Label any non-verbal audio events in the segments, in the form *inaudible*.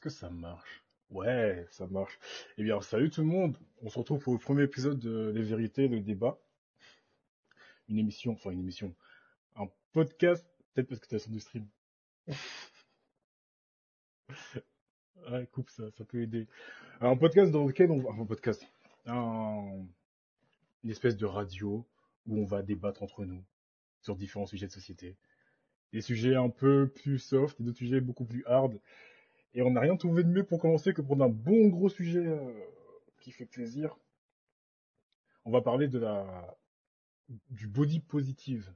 Est-ce que ça marche Ouais, ça marche. Eh bien, salut tout le monde. On se retrouve pour le premier épisode de Les Vérités, le débat. Une émission, enfin une émission, un podcast, peut-être parce que t'es sur du stream. *laughs* ouais, coupe ça, ça peut aider. Un podcast dans lequel on, enfin, un podcast, un, une espèce de radio où on va débattre entre nous sur différents sujets de société. Des sujets un peu plus soft et d'autres sujets beaucoup plus hard. Et on n'a rien trouvé de mieux pour commencer que prendre un bon gros sujet euh, qui fait plaisir. On va parler de la du body positive.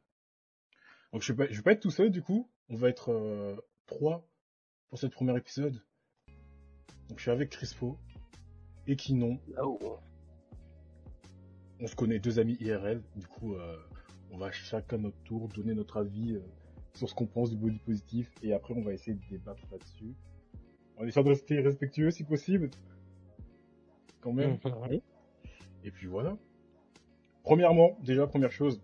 Donc je vais pas, je vais pas être tout seul du coup. On va être euh, trois pour cette premier épisode. Donc je suis avec Crispo et Kinon. Oh. On se connaît deux amis IRL. Du coup, euh, on va chacun notre tour donner notre avis sur ce qu'on pense du body positif et après on va essayer de débattre là-dessus. On essaie de rester respectueux si possible. Quand même. Oui. Et puis voilà. Premièrement, déjà première chose.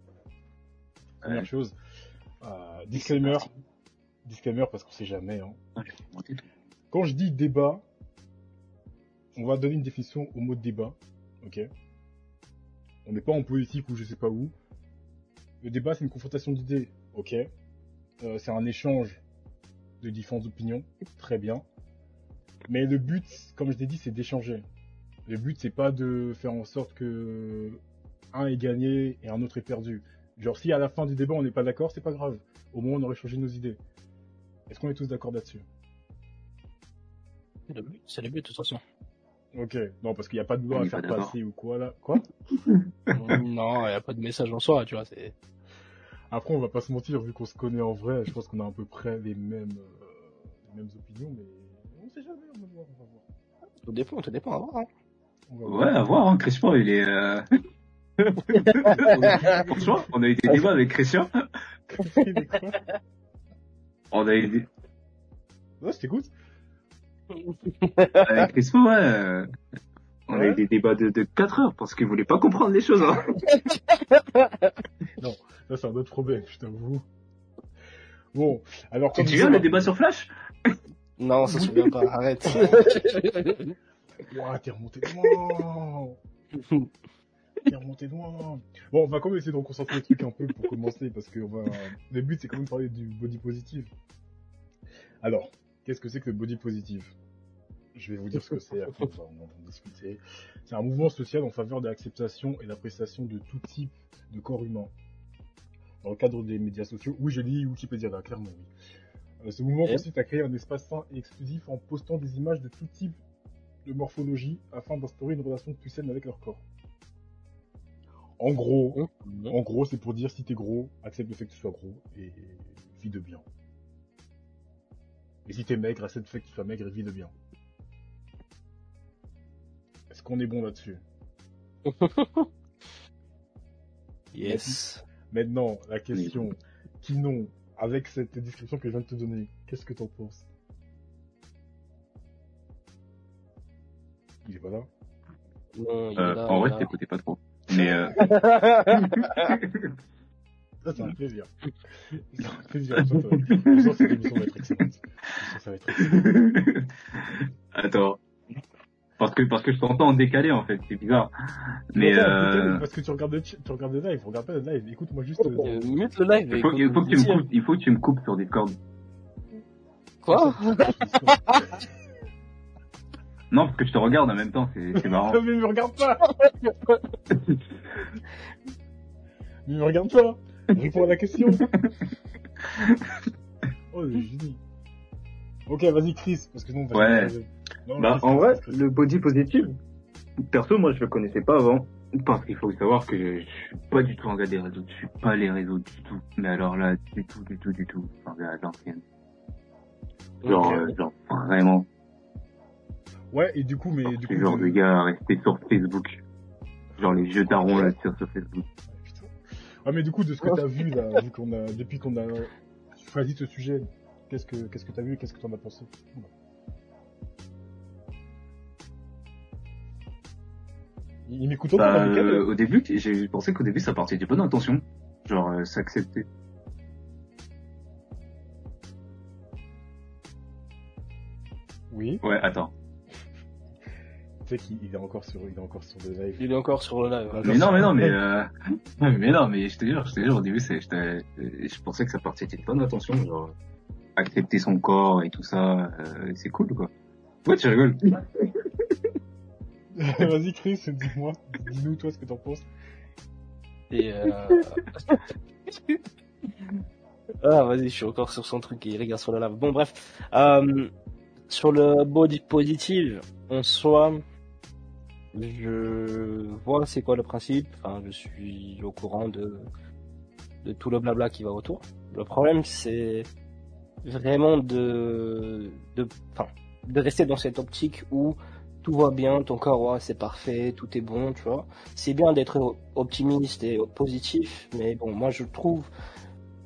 Première Ouais. chose. euh, disclaimer. Disclaimer parce qu'on sait jamais. Hein. Quand je dis débat, on va donner une définition au mot débat. Ok? On n'est pas en politique ou je sais pas où. Le débat, c'est une confrontation d'idées. Ok? Euh, C'est un échange de différentes opinions. Très bien. Mais le but, comme je l'ai dit, c'est d'échanger. Le but, c'est pas de faire en sorte que un est gagné et un autre est perdu. Genre, si à la fin du débat on n'est pas d'accord, c'est pas grave. Au moins, on aurait changé nos idées. Est-ce qu'on est tous d'accord là-dessus? C'est le but, c'est le but de toute façon. Ok, non, parce qu'il n'y a pas de loi à faire passer ou quoi là. Quoi? *laughs* Non, il n'y a pas de message en soi, tu vois. C'est... Après, on va pas se mentir, vu qu'on se connaît en vrai, je pense qu'on a à peu près les mêmes, euh, les mêmes opinions, mais sait jamais, on va voir, on va voir. Tout dépend, tout dépend, à voir. Hein. On va Ouais, à voir, hein. Christian, il est... Euh... *laughs* Franchement, on a eu des débats avec Christian. *laughs* On a eu des... Ouais, je t'écoute. Avec Christian, ouais. euh, On a eu des débats de, de 4 heures parce qu'il voulait pas comprendre les choses. Hein. Ça, c'est un autre problème, je t'avoue. Bon, alors Tu te souviens le débat sur Flash? Non, ça se souvient pas, *laughs* arrête. Ouah, t'es remonté loin T'es remonté loin Bon, on va quand même essayer de reconcentrer le truc un peu pour commencer, parce que on va... le but, c'est quand même de parler du body positive. Alors, qu'est-ce que c'est que le body positive? Je vais vous dire ce que c'est, après on va on va en discuter. C'est un mouvement social en faveur de l'acceptation et l'appréciation de tout type de corps humain. Dans le cadre des médias sociaux, oui, je lis Wikipédia là, clairement, oui. Euh, ce mouvement Et consiste à créer un espace sain et exclusif en postant des images de tout type de morphologie afin d'instaurer une relation plus saine avec leur corps. En gros, en gros, c'est pour dire si t'es gros, accepte le fait que tu sois gros et vis de bien. Et si t'es maigre, accepte le fait que tu sois maigre et vis de bien. Est-ce qu'on est bon là-dessus? *laughs* Yes. Maintenant, la question, qui non, avec cette description que je viens de te donner, qu'est-ce que t'en penses? Il est pas là? Non, il est euh, là, En vrai, t'écoutais pas trop. Mais euh... *laughs* Ça, c'est un plaisir. *laughs* C'est un plaisir. Je sens que cette émission va être excellente. Je sens que ça va être excellent. Attends. Parce que, parce que je t'entends en décalé, en fait. C'est bizarre. Mais euh... écoute, Parce que tu regardes, le, tu regardes le live, regarde pas le live. Écoute-moi juste. euh, Mute le live. Il faut, et il faut que tu me écoute- coupes, il faut que tu me coupes sur Discord. Quoi Non, parce que je te regarde en même temps, c'est c'est marrant. *laughs* Mais me regarde pas *laughs* Mais me regarde pas Réponds à la question *laughs* Oh, le génie Ok, vas-y Chris, parce que non, on va Ouais. Non, Bah, en vrai, le body positive, perso, moi, je le connaissais pas avant. Parce qu'il faut savoir que je, je suis pas du tout en des réseaux, je suis pas les réseaux du tout. Mais alors là, du tout, du tout, du tout. Enfin, à l'ancienne. Genre, Ok. euh, genre, vraiment, Ouais, et du coup, mais du coup... genre de gars à rester sur Facebook. Genre les jeux darons là sur, sur Facebook. Putain. Ouais, mais du coup, de ce que t'as vu, là, vu qu'on a, depuis qu'on a choisi ce sujet, qu'est-ce que, qu'est-ce que t'as vu et qu'est-ce que t'en as pensé? Il m'écoute encore, Bah, euh, au début, j'ai pensé qu'au début ça partait de bonne intention. Genre, euh, s'accepter. Oui. Ouais, attends. Tu sais qu'il il est encore sur, il est encore sur le live. Il est encore sur le live. hein. Mais non, mais non, mais euh... *laughs* mais non, mais je te jure, je te jure, au début, c'est, j'étais- je pensais que ça partait de bonne attention, genre accepter son corps et tout ça, euh, c'est cool quoi. Ouais, tu rigoles. *laughs* *laughs* Vas-y, Chris, dis-moi. Dis-nous, toi, ce que t'en penses. Et euh... *laughs* ah, vas-y, je suis encore sur son truc et il regarde sur la lave. Bon, bref. Euh, sur le body positive, en soi, je vois c'est quoi le principe. Enfin, je suis au courant de, de tout le blabla qui va autour. Le problème, c'est vraiment de, de, enfin, de rester dans cette optique où tout va bien, ton corps, ouais, c'est parfait, tout est bon, tu vois. C'est bien d'être optimiste et positif, mais bon, moi je trouve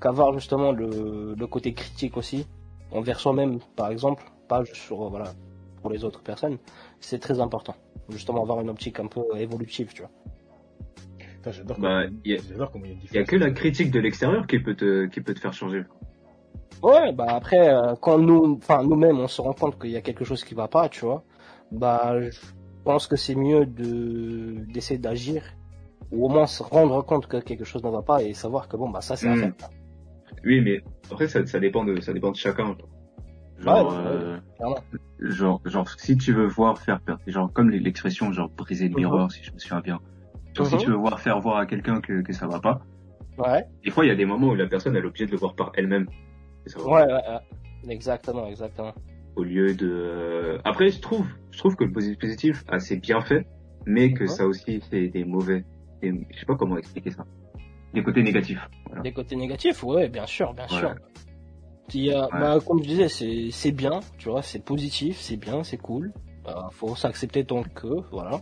qu'avoir justement le, le côté critique aussi, envers soi-même, par exemple, pas juste sur, euh, voilà, pour les autres personnes, c'est très important. Justement, avoir une optique un peu évolutive, tu vois. J'adore Bah, il y a y que la critique de l'extérieur qui peut te, qui peut te faire changer. Ouais, bah après, euh, quand nous, enfin nous-mêmes, on se rend compte qu'il y a quelque chose qui va pas, tu vois, bah je pense que c'est mieux de d'essayer d'agir ou au moins se rendre compte que quelque chose ne va pas et savoir que bon bah ça c'est à Mm. faire. Oui, mais après ça, ça dépend de, ça dépend de chacun. Genre, ouais, euh, genre, genre, si tu veux voir faire, genre comme l'expression genre briser le Mhm. miroir, si je me souviens bien. Genre si Mhm. tu veux voir faire voir à quelqu'un que, que ça va pas. Ouais, Des fois, il y a des moments où la personne elle est obligée de le voir par elle-même. Ouais. exactement, exactement. Au lieu de euh, après je trouve je trouve que le posi- positif a ses bienfaits mais que ça aussi c'est des mauvais et je sais pas comment expliquer ça des côtés négatifs voilà. Des côtés négatifs, ouais, bien sûr, bien Ouais. sûr. Il y a, bah, comme je disais, c'est, c'est bien, tu vois, c'est positif, c'est bien, c'est cool. Euh, faut s'accepter tant que, voilà.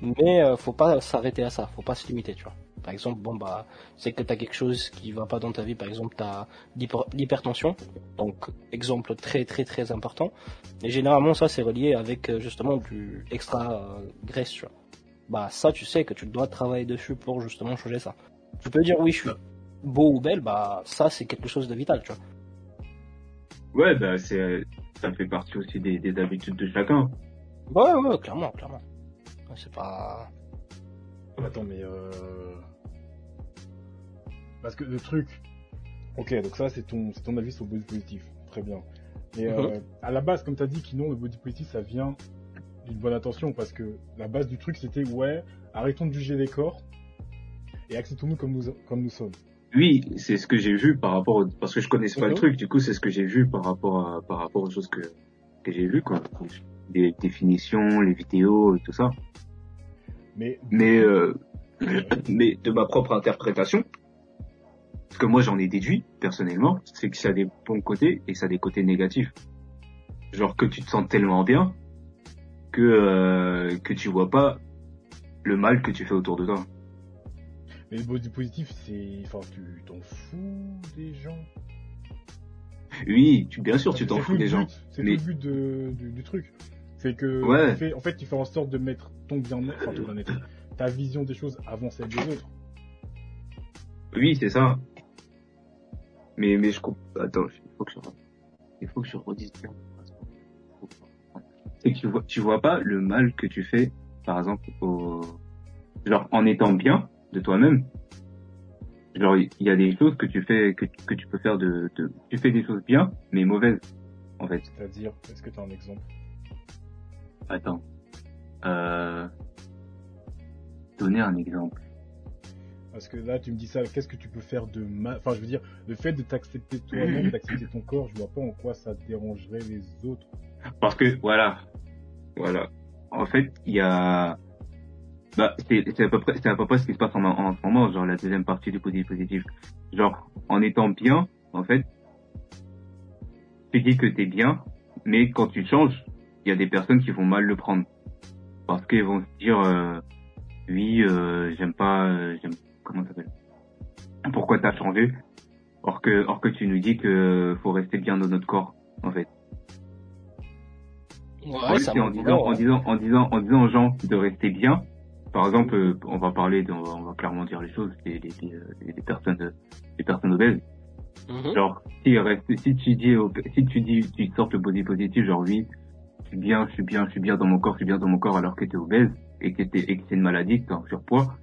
Mais euh, faut pas s'arrêter à ça, faut pas se limiter, tu vois. Par exemple, bon bah, c'est que t'as quelque chose qui va pas dans ta vie, par exemple, t'as l'hyper- l'hypertension, donc exemple très très très important. Et généralement, ça c'est relié avec euh, justement du extra euh, graisse, tu vois. Bah ça, tu sais que tu dois travailler dessus pour justement changer ça. Tu peux dire oui, je suis beau ou belle, bah ça c'est quelque chose de vital, tu vois. ouais bah c'est ça fait partie aussi des, des habitudes de chacun Ouais, ouais, clairement, clairement. C'est pas. Attends, mais euh... Parce que le truc... Ok, donc ça, c'est ton, c'est ton avis sur le body positif. Très bien. Et euh, à la base, comme tu as dit, non, le body positif, ça vient d'une bonne intention. Parce que la base du truc, c'était, ouais, arrêtons de juger les corps et acceptons-nous comme nous, comme nous sommes. oui c'est ce que j'ai vu par rapport au- parce que je connaissais pas Mhm. le truc du coup c'est ce que j'ai vu par rapport à par rapport aux choses que que j'ai vu quoi les définitions les vidéos et tout ça Mais, mais euh, *coughs* mais de ma propre interprétation, ce que moi j'en ai déduit personnellement, c'est que ça a des bons côtés et que ça a des côtés négatifs. Genre que tu te sens tellement bien que euh, que tu vois pas le mal que tu fais autour de toi. mais le body positif, c'est... Enfin, tu t'en fous des gens. Oui, tu, bien sûr tu t'en fous des gens. C'est mais- le but de, du, du truc. C'est que, Ouais. tu fais- en fait, tu fais en sorte de mettre ton bien-être, enfin ton bien-être, ta vision des choses avant celle des autres. Oui, c'est ça. Mais mais je comprends. Attends, il faut que je il faut que je redise bien. C'est que tu vois tu vois pas le mal que tu fais par exemple au genre en étant bien de toi-même? Genre il y a des choses que tu fais que que tu peux faire de, de tu fais des choses bien mais mauvaises en fait. C'est-à-dire, est-ce que tu as un exemple? Attends. Euh donner un exemple. Parce que là, tu me dis ça, qu'est-ce que tu peux faire de mal Enfin, je veux dire, le fait de t'accepter toi-même, *laughs* d'accepter ton corps, je vois pas en quoi ça dérangerait les autres. Parce que voilà, voilà. En fait, il y a, bah, c'est à peu près, c'est à peu près ce qui se passe en, en ce moment, genre la deuxième partie du positif positif. Genre, en étant bien, en fait, tu dis que t'es bien, mais quand tu changes, il y a des personnes qui vont mal le prendre, parce qu'ils vont se dire, euh, oui, euh, j'aime pas, euh, j'aime, comment ça s'appelle Pourquoi t'as changé Or que, or que tu nous dis que faut rester bien dans notre corps, en fait. Ouais, ça en disant, en disant, en disant, en disant aux gens de rester bien. Par exemple, on va parler, de, on, va, on va clairement dire les choses, des, des, des, euh, des personnes, des personnes obèses. Mhm. Genre, si, reste, si tu dis, si tu dis, tu sortes le body positif, genre oui, je suis bien, je suis bien, je suis bien dans mon corps, je suis bien dans mon corps alors que t'es obèse et que t'es, et que c'est une maladie, que t'es en surpoids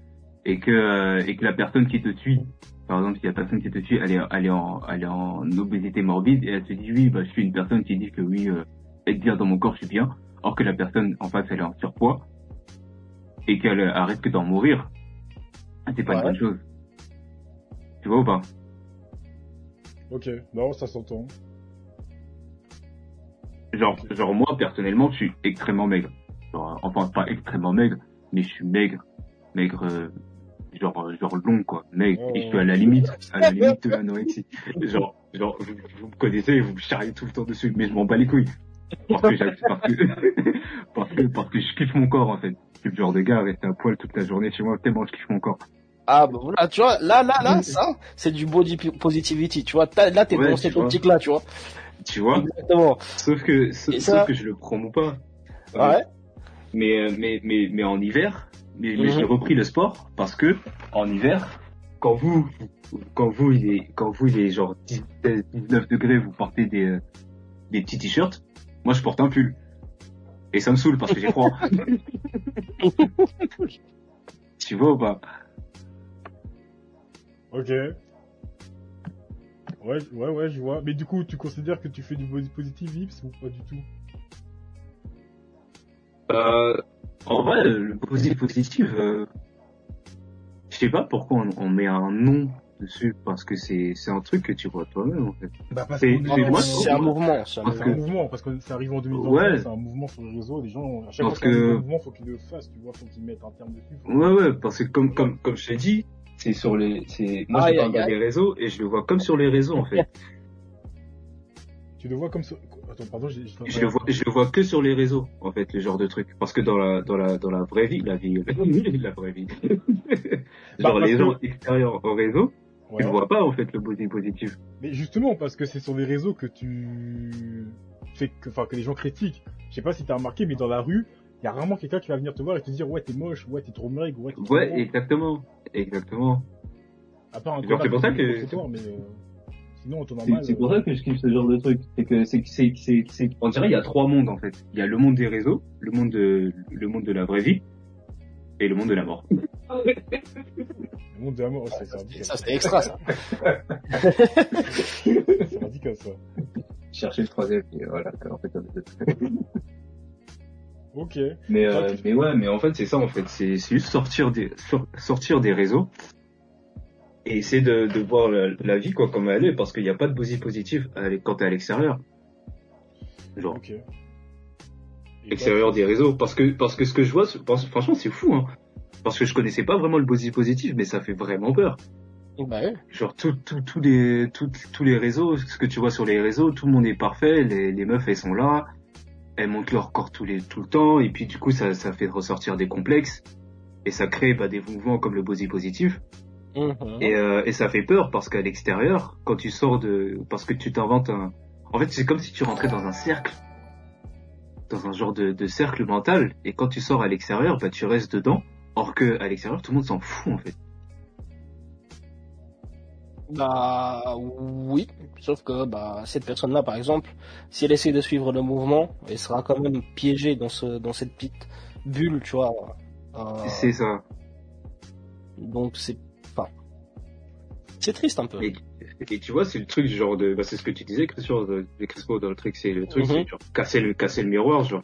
et que, et que la personne qui te suit, par exemple, si la personne qui te suit, elle est, elle est en, elle est en obésité morbide et elle se dit oui, bah, je suis une personne qui dit que oui, euh, être bien dans mon corps, je suis bien, or que la personne en face, elle est en surpoids et qu'elle euh, arrête que d'en mourir, c'est pas une bonne chose. Tu vois ou pas? Ok, non, ça s'entend. Genre, genre moi personnellement, je suis extrêmement maigre. Genre, enfin pas extrêmement maigre, mais je suis maigre, maigre, euh, genre euh, genre long quoi, maigre. Et je suis à la limite, à la limite de l'anorexie. *laughs* Genre, genre vous, vous me connaissez, vous me charriez tout le temps dessus, mais je m'en bats les couilles. Parce que, parce que *laughs* parce que parce que je kiffe mon corps en fait. Je suis le genre de gars à rester à poil toute la journée chez moi tellement je kiffe mon corps. Ah, bah voilà, tu vois, là, là, là, ça, c'est du body positivity, tu vois. Là, t'es Ouais, dans cette optique-là, tu vois. Tu vois Exactement. Sauf que sauf, ça- sauf que je le promous pas. Ouais? mais euh, mais mais mais en hiver mais, mais Mhm. j'ai repris le sport parce que en hiver quand vous quand vous il est quand vous il est genre 17 19 degrés vous portez des euh, des petits t-shirts moi je porte un pull et ça me saoule parce que j'ai froid *laughs* tu vois ou pas? Ok. Ouais, ouais, ouais, je vois. Mais du coup, tu considères que tu fais du body positive Vips ou pas du tout? Euh, en vrai le positif positif euh, je sais pas pourquoi on, on met un nom dessus parce que c'est c'est un truc que tu vois toi-même en fait Bah parce C'est- un mouvement, c'est un mouvement. un mouvement, parce que ça arrive en 2021, Ouais. c'est un mouvement sur les réseaux, les gens, à chaque Parce fois qu'il que- un mouvement, faut qu'ils le fassent, tu vois, faut qu'ils mettent un terme dessus. faut- Ouais, ouais, parce que comme, comme, comme je t'ai dit, c'est sur les, c'est, moi Aïe, je parle des réseaux et je le vois comme sur les réseaux en fait. Tu le vois comme ça. Attends, pardon, je le vois, je le vois que sur les réseaux en fait, le genre de truc. Parce que dans la, dans la, dans la vraie vie, la vie, la vraie vie. *laughs* Bah, *laughs* genre les que- gens extérieurs au réseau, Ouais. ne vois pas en fait le body positif. Mais justement, parce que c'est sur les réseaux que tu fais que, enfin, que les gens critiquent. Je sais pas si t'as remarqué, mais dans la rue, il y a rarement quelqu'un qui va venir te voir et te dire, ouais, t'es moche, ouais, t'es trop maigre, ouais, t'es trop Ouais, exactement, exactement. À part un c'est pour ça que- sinon, C'est pour euh, ça que je kiffe ce genre de truc. C'est que c'est c'est c'est c'est on dirait il y a trois mondes en fait. Il y a le monde des réseaux, le monde de le monde de la vraie vie et le monde de la mort. Le monde de la mort, c'est c'est radical. Ça, c'était extra, ça. *laughs* c'est radical, ça. Chercher le troisième et voilà. En fait, *laughs* Ok. Mais euh, mais ouais, mais en fait c'est ça en fait, c'est c'est juste sortir des sor- sortir des réseaux et essayer de, de voir la, la vie quoi comme elle est parce qu'il n'y a pas de body positif l- quand t'es à l'extérieur. Genre extérieur des réseaux parce que parce que ce que je vois franchement c'est fou hein. Parce que je connaissais pas vraiment le body positif mais ça fait vraiment peur. Bah ouais. Genre tout, tout, tous les tout- tous les réseaux, ce que tu vois sur les réseaux, tout le monde est parfait, les, les meufs elles sont là, elles montrent leur corps tous les tout le temps et puis du coup ça ça fait ressortir des complexes et ça crée bah, des mouvements comme le body positif Mhm. et, euh, et ça fait peur parce qu'à l'extérieur quand tu sors de parce que tu t'inventes un en fait c'est comme si tu rentrais dans un cercle. Dans un genre de, de cercle mental. Et quand tu sors à l'extérieur bah tu restes dedans. Or que à l'extérieur tout le monde s'en fout en fait. Bah oui, sauf que bah cette personne-là, par exemple, si elle essaie de suivre le mouvement, elle sera quand même piégée dans ce dans cette petite bulle, tu vois. Euh, c'est ça. donc c'est, c'est triste un peu. Et, et tu vois, c'est le truc genre de, bah, c'est ce que tu disais, Christian, de, de Crespo dans le truc, c'est le truc, c'est genre casser le, casser le miroir, genre,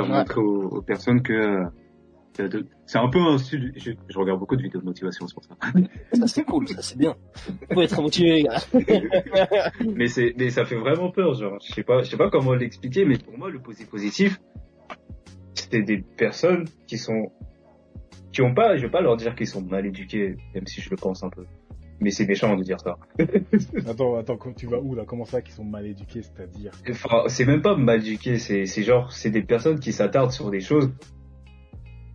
Ouais. montrer aux, aux personnes que, euh, de- c'est un peu un style, je, je regarde beaucoup de vidéos de motivation, c'est pour ça. *laughs* Ça c'est cool, ça c'est bien. Faut être motivé, les gars. *laughs* mais c'est, mais ça fait vraiment peur, genre, je sais pas, je sais pas comment l'expliquer, mais pour moi, le posi- positif, c'est des personnes qui sont, qui ont pas, je vais pas leur dire qu'ils sont mal éduqués, même si je le pense un peu. Mais c'est méchant de dire ça. *laughs* Attends, attends, tu vas où là? Comment ça qu'ils sont mal éduqués, c'est-à-dire? Enfin, c'est même pas mal éduqué, c'est, c'est genre, c'est des personnes qui s'attardent sur des choses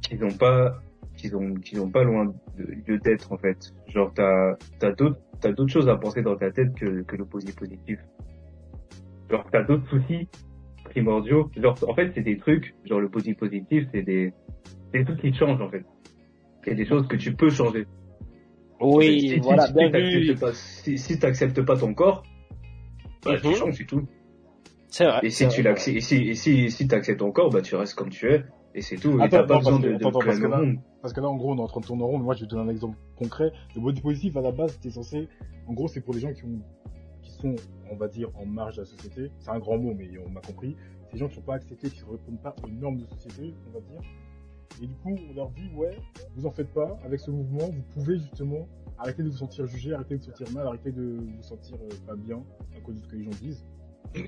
qui n'ont pas, qui ont, qui n'ont pas loin de d'être, en fait. Genre, t'as, t'as d'autres, t'as d'autres choses à penser dans ta tête que, que le posi- positif. Genre, t'as d'autres soucis primordiaux. Genre, en fait, c'est des trucs, genre, le posi- positif, c'est des, des trucs qui changent, en fait. C'est des choses que tu peux changer. Oui, Si- voilà, si bien t'acceptes vu. pas- si, si t'acceptes pas ton corps, bah, tu Mhm. changes, c'est tout. C'est vrai. Et si tu vrai. l'acceptes, et si, et si, si t'acceptes ton corps, bah, tu restes comme tu es. Et c'est tout. Et t'as pas besoin parce de, de attends, parce que là-. Parce que là, en gros, on est en train de tourner en rond, mais moi, je vais te donner un exemple concret. Le body positive, à la base, c'était censé, en gros, c'est pour les gens qui ont, qui sont, on va dire, en marge de la société. C'est un grand mot, mais on m'a compris. Les gens qui sont pas acceptés, qui ne répondent pas aux normes de société, on va dire. Et du coup, on leur dit, ouais, vous en faites pas, avec ce mouvement, vous pouvez justement arrêter de vous sentir jugé, arrêter de vous sentir mal, arrêter de vous sentir euh, pas bien à cause de ce que les gens disent. *coughs*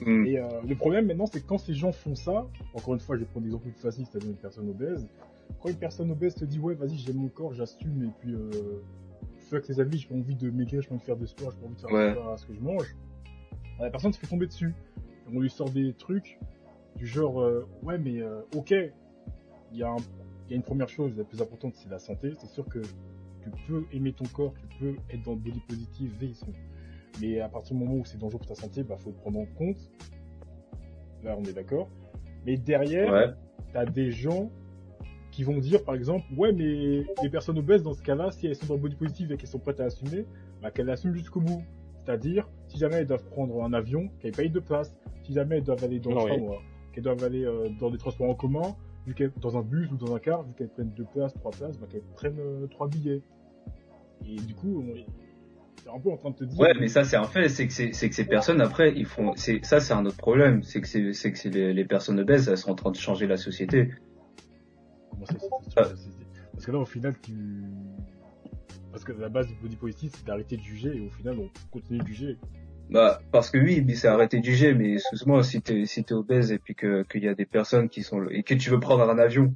Mm. Et euh, le problème maintenant, c'est que quand ces gens font ça, encore une fois, je vais prendre l'exemple plus facile, c'est-à-dire une personne obèse. Quand une personne obèse te dit, ouais, vas-y, j'aime mon corps, j'assume, et puis, euh, fuck les avis, j'ai pas envie de maigrir, j'ai pas envie de faire de sport, j'ai pas envie de faire Ouais. à ce que je mange, la personne se fait tomber dessus. On lui sort des trucs du genre, euh, ouais, mais ok, il y, a un- il y a une première chose, la plus importante, c'est la santé. C'est sûr que tu peux aimer ton corps, tu peux être dans le body positive, veillation. Mais à partir du moment où c'est dangereux pour ta santé, bah faut le prendre en compte. Là, on est d'accord. Mais derrière, Ouais. t'as des gens qui vont dire, par exemple, ouais, mais les personnes obèses, dans ce cas-là, si elles sont dans le body positive et qu'elles sont prêtes à assumer, bah, qu'elles l'assument jusqu'au bout. C'est-à-dire, si jamais elles doivent prendre un avion, qu'elles payent de place. Si jamais elles doivent aller dans, Oui. pas moi, qu'elles doivent aller euh, dans des transports en commun, vu qu'elles, dans un bus ou dans un car, vu qu'elles prennent deux places, trois places, bah, qu'elles prennent euh, trois billets. Et du coup, on c'est un peu en train de te dire. Ouais, mais ça c'est un fait, c'est que c'est c'est que ces personnes après ils font, c'est ça c'est un autre problème, c'est que c'est c'est que c'est les, les personnes obèses elles sont en train de changer la société. Comment c'est- Ah. Parce que là, au final, tu. Parce que la base du body positive, c'est d'arrêter de juger, et au final, on continue de juger. Bah parce que oui, mais c'est arrêter de juger, mais excuse-moi si t'es si t'es obèse et puis que qu'il y a des personnes qui sont et que tu veux prendre un avion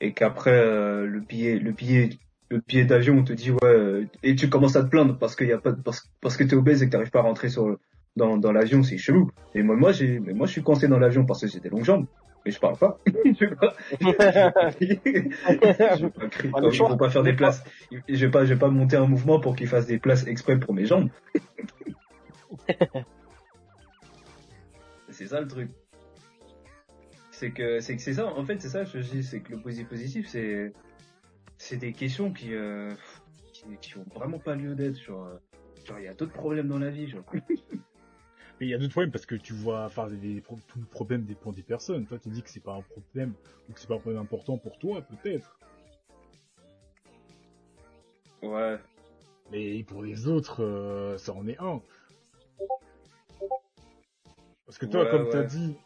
et qu'après euh, le billet le billet le billet d'avion on te dit ouais euh, et tu commences à te plaindre parce qu'il y a pas parce, parce que t'es obèse et que t'arrives pas à rentrer sur le- dans dans l'avion c'est chelou. Et moi moi j'ai mais moi je suis coincé dans l'avion parce que j'ai des longues jambes. Mais je parle pas. *laughs* Je vais pas. *laughs* Je vais pas crier. Faire des places. Je vais pas je vais pas monter un mouvement pour qu'ils fassent des places exprès pour mes jambes *laughs* *laughs* c'est ça le truc c'est que c'est que c'est ça en fait c'est ça que je dis c'est que le posi- positif c'est c'est des questions qui euh, qui, qui ont vraiment pas lieu d'être genre euh, genre il y a d'autres problèmes dans la vie genre *laughs* Mais il y a d'autres problèmes parce que tu vois, enfin, les, tout le problème dépend des personnes. Toi, tu dis que c'est pas un problème, ou que c'est pas un problème important pour toi, peut-être. ouais Mais pour les autres, euh, ça en est un. Parce que toi, Ouais, comme t'as ouais. dit.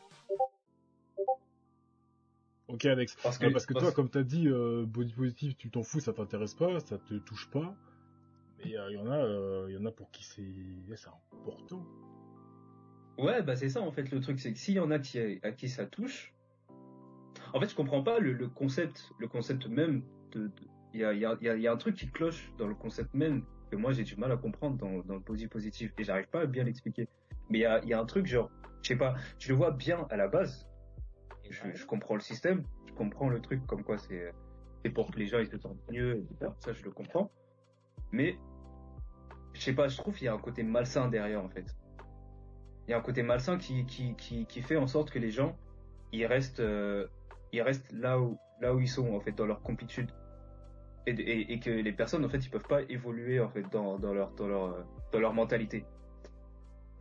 Ok, Alex. parce que toi, comme t'as dit, euh, body positive, tu t'en fous, ça t'intéresse pas, ça te touche pas. Mais il y en a, euh, y en a pour qui c'est c'est important. Ouais, bah c'est ça en fait le truc, c'est que s'il y en a qui, à qui ça touche, en fait je comprends pas le, le concept, le concept même de, y a, y, a, il y a un truc qui cloche dans le concept même que moi j'ai du mal à comprendre dans, dans le posi positif et j'arrive pas à bien l'expliquer. Mais il y a, il y a un truc genre, je sais pas, je le vois bien à la base, je, je comprends le système, je comprends le truc comme quoi c'est c'est pour que les gens ils se sentent mieux, etc. Ça je le comprends. Mais je sais pas, je trouve qu'il y a un côté malsain derrière en fait il y a un côté malsain qui, qui, qui, qui fait en sorte que les gens ils restent euh, ils restent là où là où ils sont en fait dans leur complétude et, et, et que les personnes en fait ils peuvent pas évoluer en fait dans, dans leur dans leur euh, dans leur mentalité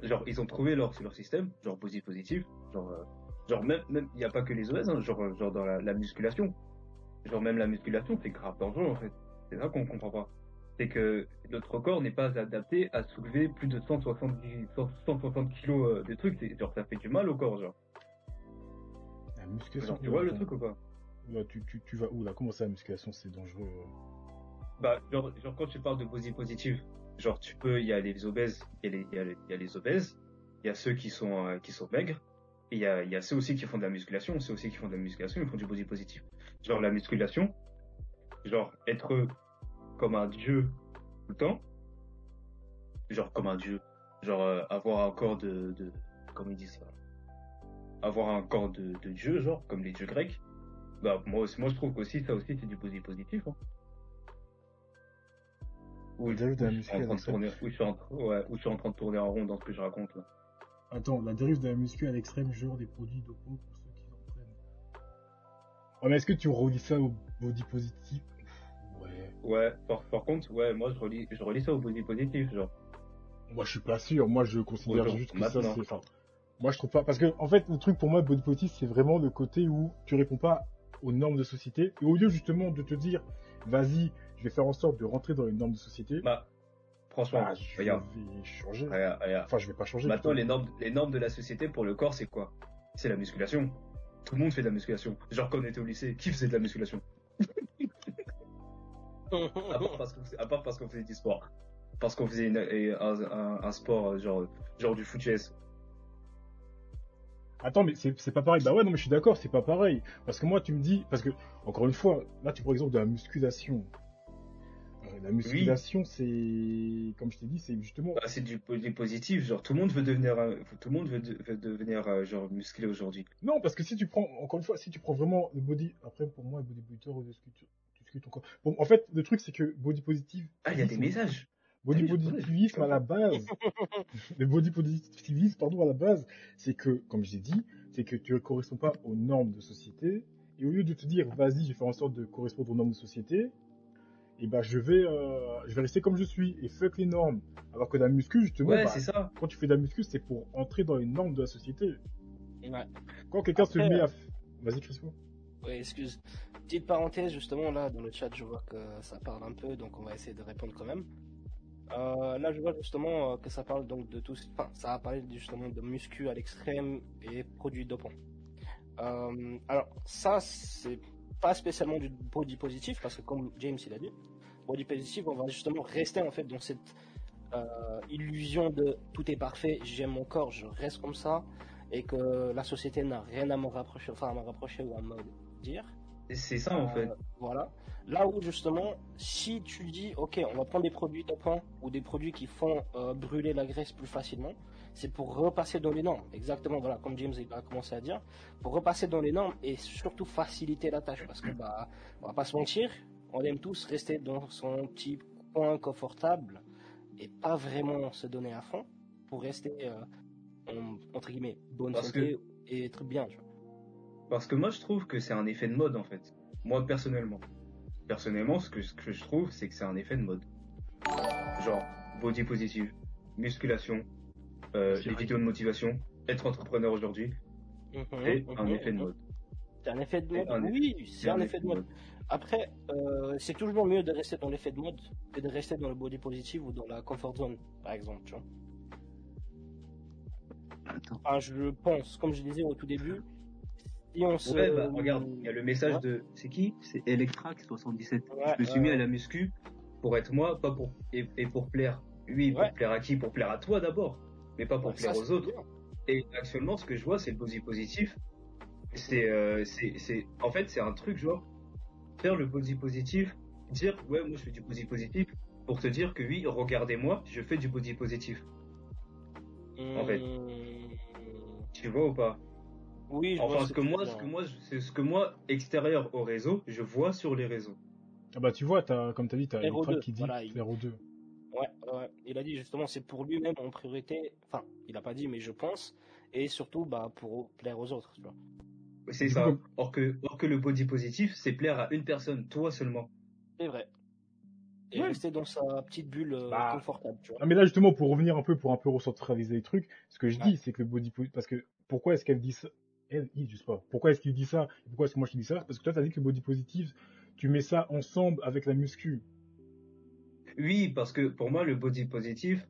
genre ils ont trouvé leur leur système genre positif positif genre euh, genre même même il y a pas que les obèses hein, genre genre dans la, la musculation genre même la musculation c'est grave dangereux en fait c'est ça qu'on comprend pas c'est que notre corps n'est pas adapté à soulever plus de 170, 100 160 kilos euh, de trucs. C'est- Genre, ça fait du mal au corps, genre. La musculation. Genre, tu vois le truc ou pas? Tu, tu, tu vas où là? Comment ça, la musculation, c'est dangereux Bah, genre, genre, quand tu parles de body positive, genre, tu peux, il y a les obèses, il y y a les, obèses, il y a ceux qui sont, euh, qui sont maigres, et il y a, y a ceux aussi qui font de la musculation, ceux aussi qui font de la musculation, ils font du body positif. Genre, la musculation, genre, être comme un dieu tout le temps, genre, comme un dieu, genre, euh, avoir un corps de, de, comment ils disent ça, avoir un corps de, de dieu, genre, comme les dieux grecs, bah, moi, aussi- moi, je trouve qu'aussi, ça aussi, c'est du body positif, hein. Déjà vu de la je suis en muscu, train de tourner, où je suis en, ouais, où je suis en train de tourner en rond dans ce que je raconte, là. Attends, la dérive de la muscu à l'extrême, genre des produits dopants pour ceux qui en prennent. Ouais, mais est-ce que tu relis ça au body positif? Ouais. Ouais, par, par contre, ouais, moi, je relis, je relis ça au body positif, genre. Moi, je suis pas sûr. Moi, je considère Bonjour, juste que ça, c'est. Enfin, Moi, je trouve pas. Parce que, en fait, le truc pour moi, body positive, c'est vraiment le côté où tu réponds pas aux normes de société. Et au lieu, justement, de te dire, vas-y, je vais faire en sorte de rentrer dans les normes de société, Bah, franchement, bah, je regarde, vais changer. regarde, regarde. Enfin, je vais pas changer. Maintenant, plutôt. les normes, les normes de la société pour le corps, c'est quoi? C'est la musculation. Tout le monde fait de la musculation. Genre, quand on était au lycée, qui faisait de la musculation? À part parce qu'on faisait- à part parce qu'on faisait du sport. Parce qu'on faisait une- et un, un- un sport euh, genre, genre du foot chess. Attends, mais c'est pas pareil. Bah ouais, non, mais je suis d'accord, c'est pas pareil. Parce que moi, tu me dis, parce que, encore une fois, là, tu prends l'exemple de la musculation. Euh, la musculation, c'est, comme je t'ai dit, c'est justement. Bah, c'est du, du positif. Genre, tout le monde veut devenir, un- tout le monde veut, de- veut devenir euh, genre musclé aujourd'hui. Non, parce que si tu prends, encore une fois, si tu prends vraiment le body, après, pour moi, le bodybuilder ou le sculpture, tu sculptes encore. Bon, en fait, le truc, c'est que body positive. Ah, il y a des messages. Body oui, positivisme à la base, *laughs* le body positivisme, pardon, à la base, c'est que, comme j'ai dit, c'est que tu ne corresponds pas aux normes de société, et au lieu de te dire, vas-y, je vais faire en sorte de correspondre aux normes de société, et ben, je vais, euh, je vais rester comme je suis, et fuck les normes. Alors que la muscu, justement, Ouais, bah, ça. quand tu fais de la muscu, c'est pour entrer dans les normes de la société. Quand quelqu'un se met euh, à, vas-y, Crispo. Ouais, excuse. Petite parenthèse, justement, là, dans le chat, je vois que ça parle un peu, donc on va essayer de répondre quand même. Euh, là, je vois justement euh, que ça parle donc de tout. Enfin, ça a parlé justement de muscu à l'extrême et produits dopants. Euh, alors, ça, c'est pas spécialement du body positif, parce que comme James il a dit, body positif, on va justement rester en fait dans cette illusion de tout est parfait, j'aime mon corps, je reste comme ça, et que la société n'a rien à me rapprocher, enfin à me rapprocher ou à me dire. C'est ça, en Euh, fait. Voilà. Là où justement, si tu dis, ok, on va prendre des produits dopants ou des produits qui font euh, brûler la graisse plus facilement, c'est pour repasser dans les normes. Exactement, voilà, comme James a commencé à dire, pour repasser dans les normes et surtout faciliter la tâche. Parce que, bah, on va pas se mentir, on aime tous rester dans son petit coin confortable et pas vraiment se donner à fond pour rester, euh, en- entre guillemets, bonne Parce santé et être bien. tu vois. Parce que moi, je trouve que c'est un effet de mode, en fait. Moi, personnellement. Personnellement, ce que, ce que je trouve, c'est que c'est un effet de mode. Genre, body positive, musculation, euh, C'est les vidéos de motivation, être entrepreneur aujourd'hui, c'est un Mhm, effet de mode. C'est un effet de C'est mode. un effet- Oui, c'est un effet de mode. Après, euh, c'est toujours mieux de rester dans l'effet de mode que de rester dans le body positive ou dans la comfort zone, par exemple. Tu vois. Enfin, je pense, comme je disais au tout début, si on se. Ouais, bah, regarde, il y a le message Ouais. de, c'est qui? C'est Electrac 77. Ouais, Je me suis euh, mis à la muscu pour être moi, pas pour, et, et pour plaire. Oui, pour plaire à qui? Pour plaire à toi d'abord. Mais pas pour ça, plaire aux autres. bien. Et actuellement, ce que je vois, c'est le body positif. C'est, euh, c'est, c'est, en fait, c'est un truc genre faire le body positif, dire ouais, moi je fais du body positif pour te dire que oui, regardez-moi, je fais du body positif. En fait. Hum, Tu vois ou pas? Oui, je Enfin, ce ce que tu moi, ce que moi, c'est ce que moi extérieur au réseau, je vois sur les réseaux. Ah bah, tu vois, t'as, comme t'as dit, t'as Claire Electra O2, qui dit voilà, il- Claire O2. Ouais, ouais. Il a dit justement, c'est pour lui-même en priorité. Enfin, il a pas dit, mais je pense. Et surtout, bah, pour plaire aux autres, tu vois. C'est ça. coup, Or que, or que le body positif, c'est plaire à une personne, toi seulement. C'est vrai. Et Ouais. rester dans sa petite bulle euh, Bah. confortable, tu vois. Ah mais là justement pour revenir un peu pour un peu recentraliser les trucs, ce que je Ouais. dis c'est que le body po- parce que pourquoi est-ce qu'elle dit ça Pourquoi est-ce qu'il dit ça? Pourquoi est-ce que moi je dis ça? Parce que toi t'as dit que le body positive, tu mets ça ensemble avec la muscu. Oui, parce que pour moi, le body positif,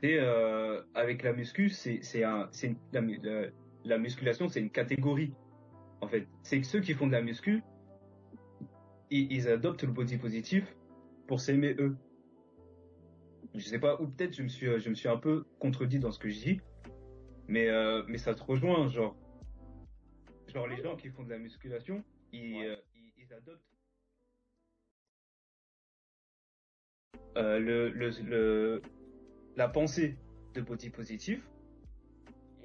c'est euh, avec la muscu, c'est un, une- la, mu- la, la musculation, c'est une catégorie. En fait, c'est que ceux qui font de la muscu, ils, ils adoptent le body positif pour s'aimer eux. Je sais pas, ou peut-être je me suis, je me suis un peu contredit dans ce que je dis, mais euh, mais ça te rejoint, genre, genre les gens qui font de la musculation, ils, Ouais. euh, ils, ils adoptent euh, le, le, le, la pensée de body positif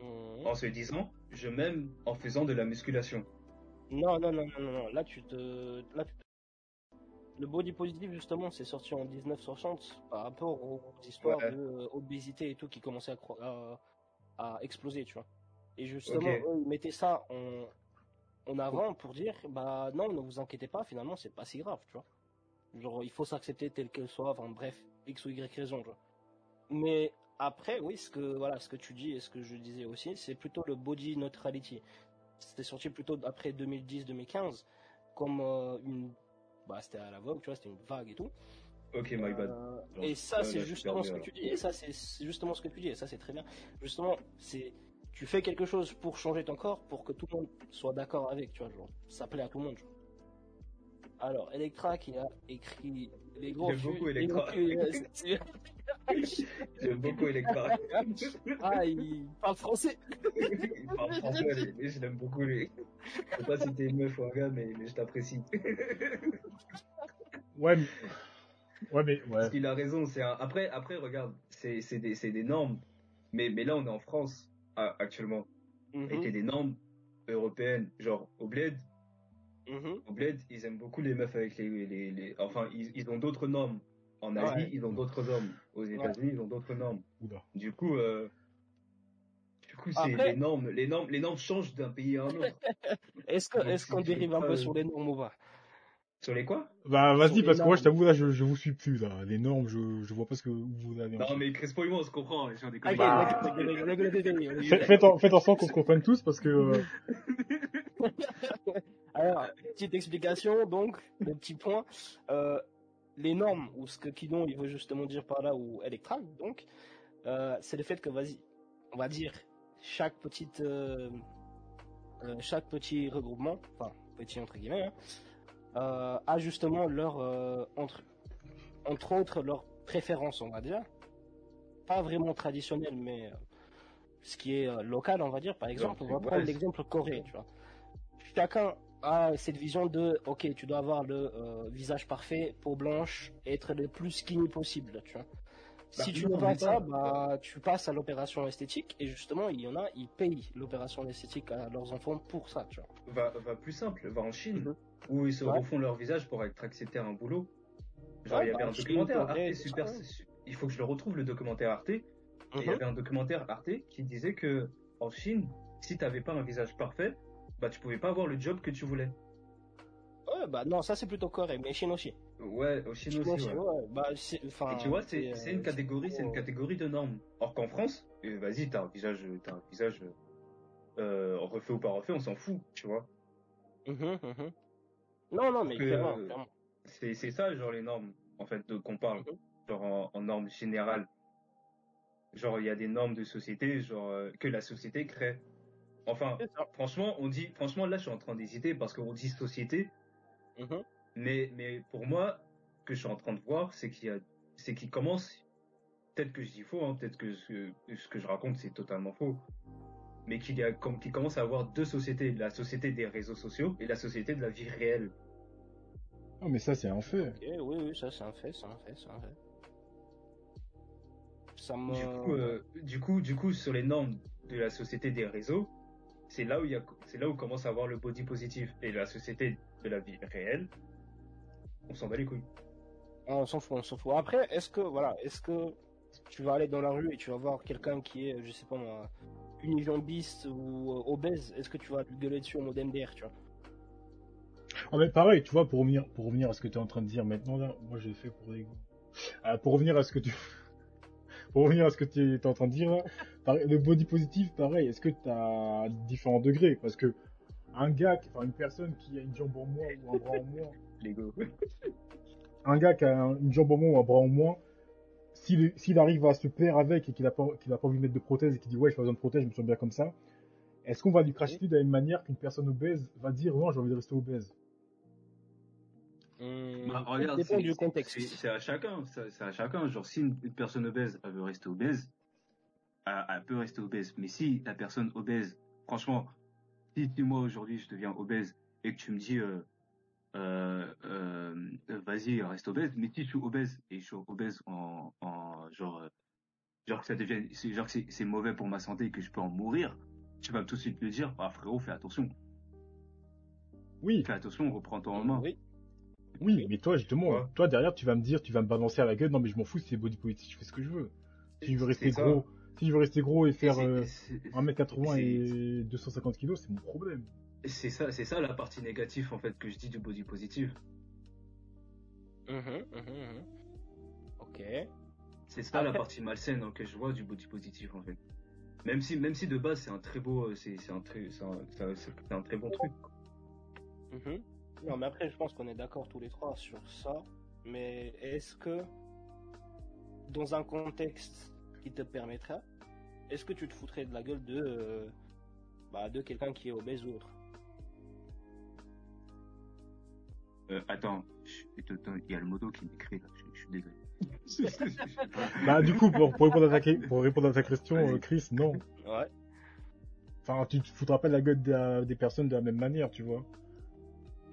Mhm. en se disant je m'aime en faisant de la musculation. Non, non, non, non, non, non. Là, tu te. Là, tu te- Le body positive, justement, c'est sorti en 1960 par rapport aux histoires Ouais. de euh, obésité et tout qui commençaient à, à, à exploser, tu vois. Et justement, Ok. eux, ils mettaient ça en, en avant pour dire bah non, ne vous inquiétez pas, finalement, c'est pas si grave, tu vois. Genre, il faut s'accepter tel qu'elle soit, enfin bref, X ou Y raison, tu vois. Mais après, oui, ce que voilà, ce que tu dis et ce que je disais aussi, c'est plutôt le body neutrality. C'était sorti plutôt après 2010-2015 comme euh, une, bah, c'était à la vogue, tu vois, c'était une vague et tout. Ok, my bad. Euh, et ça, c'est justement ce que tu dis. Et ça, c'est justement ce que tu dis. Et ça, c'est très bien. Justement, c'est tu fais quelque chose pour changer ton corps, pour que tout le monde soit d'accord avec, tu vois, genre, ça plaît à tout le monde. genre. Alors, Electra qui a écrit les gros J'aime beaucoup Electra. euh, *laughs* J'aime beaucoup Electra. ah, il parle français. Il parle français, mais- je l'aime beaucoup. Les... Je sais pas si t'es une meuf ou un gars, mais, mais je t'apprécie. Ouais, mais... Ouais, mais... Ouais. Parce qu'il a raison. C'est un... après, après, regarde, c'est c'est des, c'est des normes. Mais, mais là, on est en France actuellement. Mhm, Et c'est des normes européennes. Genre, au bled, mhm. au bled, ils aiment beaucoup les meufs avec les. les, les... Enfin, ils, ils ont d'autres normes. En Asie, Ouais. ils ont d'autres normes. Aux États-Unis, ils ont d'autres normes. Oula. Du coup, euh, du coup, c'est Après- les normes, les normes, les normes changent d'un pays à un autre. *laughs* Est-ce qu'on dérive un peu euh, sur les normes ou pas? Sur les quoi? Bah, vas-y, parce que moi, je t'avoue, là, je, je vous suis plus, là. Les normes, je, je vois pas ce que vous avez. Non, mais Crespo et moi, on se comprend. J'en ai Ok, Bah, d'accord, d'accord, d'accord, d'accord, d'accord. Faites, faites en, faites en sorte qu'on se comprenne tous, parce que... euh, *laughs* Alors, petite explication, donc, le petit point. Euh, les normes, ou ce que Kidon il veut justement dire par là, ou Electra, donc, euh, c'est le fait que, vas-y, on va dire, chaque petite, euh, euh, chaque petit regroupement, enfin, petit entre guillemets, hein, euh, a justement leur, euh, entre, entre autres, leur préférence, on va dire. Pas vraiment traditionnelle, mais euh, ce qui est euh, local, on va dire. Par exemple, on va Ouais. prendre l'exemple Corée, tu vois. Chacun a cette vision de, ok, tu dois avoir le euh, visage parfait, peau blanche, être le plus skinny possible, tu vois. si tu veux pas ça, bah, tu passes à l'opération esthétique, et justement, il y en a, ils payent l'opération esthétique à leurs enfants pour ça, tu vois. va, va plus simple, va en Chine, Mhm. Où ils se Ouais. refont leur visage pour être acceptés à un boulot. Genre, Ouais, il y avait bah, un documentaire Arte super. Il faut que je le retrouve, le documentaire Arte. Et il y Mhm. avait un documentaire Arte qui disait que en Chine, si t'avais pas un visage parfait, bah tu pouvais pas avoir le job que tu voulais. Ouais, bah non, ça c'est plutôt correct, mais Chine aussi. Ouais, au Chine Chine aussi. ouais. ouais. Bah, Et tu vois, c'est euh, c'est une catégorie, c'est une plutôt- catégorie de normes. Or qu'en France, euh, vas-y, t'as un visage, t'as un visage euh, refait ou pas refait, on s'en fout, tu vois. Mhm, mhm. Non, non, mais clairement, euh, clairement. C'est c'est ça, genre les normes, en fait, de- qu'on parle, Mhm. genre en, en normes générales. Genre il y a des normes de société, genre euh, que la société crée. Enfin, franchement, on dit, franchement, là, je suis en train d'hésiter parce qu'on dit société, Mhm. mais mais pour moi, ce que je suis en train de voir, c'est qu'il y a, c'est qu'il commence. Peut-être que je dis faux, hein, peut-être que ce, ce que je raconte c'est totalement faux, mais qu'il y a, comme qu'il commence à avoir deux sociétés, la société des réseaux sociaux et la société de la vie réelle. Non, mais ça, c'est un fait. Oui, oui, ça c'est un fait, c'est un fait, c'est un fait. Ça me... Du coup, euh, du coup, du coup, sur les normes de la société des réseaux, c'est là où il y a, c'est là où commence à avoir le body positif et la société de la vie réelle. On s'en bat les couilles. Ah, on s'en fout, on s'en fout. Après, est-ce que, voilà, est-ce que tu vas aller dans la rue et tu vas voir quelqu'un qui est, je sais pas moi, unijambiste ou euh, obèse, est-ce que tu vas lui gueuler dessus en mode MDR, tu vois? Ah, mais pareil, tu vois, pour revenir, pour revenir à ce que tu es en train de dire maintenant, là, moi, j'ai fait pour les Euh, pour revenir à ce que tu, *laughs* pour revenir à ce que tu es en train de dire, là, pareil, le body positif, pareil, est-ce que tu as différents degrés? Parce que, un gars, qui- enfin, une personne qui a une jambe en moins ou un bras en moins, *laughs* Lego. un gars qui a un- une jambe en moins ou un bras en moins, s'il arrive à se plaire avec et qu'il a pas, qu'il a pas envie de mettre de prothèse et qu'il dit ouais, j'ai pas besoin de prothèse, je me sens bien comme ça, est-ce qu'on va lui cracher dessus de la même manière qu'une personne obèse va dire non, j'ai envie de rester obèse? Hum, Bah, regarde, dépend c'est- du contexte. C'est à chacun, c'est à chacun. Genre, si une, une personne obèse, elle veut rester obèse, elle, elle peut rester obèse. Mais si la personne obèse, franchement, si, moi aujourd'hui je deviens obèse et que tu me dis, euh, euh, euh, vas-y, reste obèse, mais si je suis obèse et je suis obèse en, en genre, euh, genre que ça devienne, c'est- genre que c'est mauvais pour ma santé et que je peux en mourir, tu vas tout de suite me dire, ah frérot, fais attention, Oui, fais attention, reprends-toi en main. Oui. oui, mais toi, justement, Ouais. toi, derrière, tu vas me dire, tu vas me balancer à la gueule, non, mais je m'en fous si c'est body positif, je fais ce que je veux. Si je veux rester ça. gros, si je veux rester gros et faire C'est- euh, c'est- 1m80 c'est- et 250 kg, c'est mon problème. C'est ça, c'est ça la partie négative en fait que je dis du body positif. Mhm, mhm, mhm. Ok. C'est ça la partie malsaine hein, que je vois du body positif en fait. Même si, même si de base c'est un très beau, euh, c'est c'est un très, c'est un, très bon truc. Non, mais après, je pense qu'on est d'accord tous les trois sur ça. Mais est-ce que, dans un contexte qui te permettrait, est-ce que tu te foutrais de la gueule de, euh, bah, de quelqu'un qui est obèse ou autre? Euh, attends, il y a le modo qui m'écrit là, je, je suis désolé. *laughs* Bah, du coup, pour, pour répondre à ta, pour répondre à ta question, euh, Chris, non. Ouais. Enfin, tu te foutras pas de la gueule des, des personnes de la même manière, tu vois.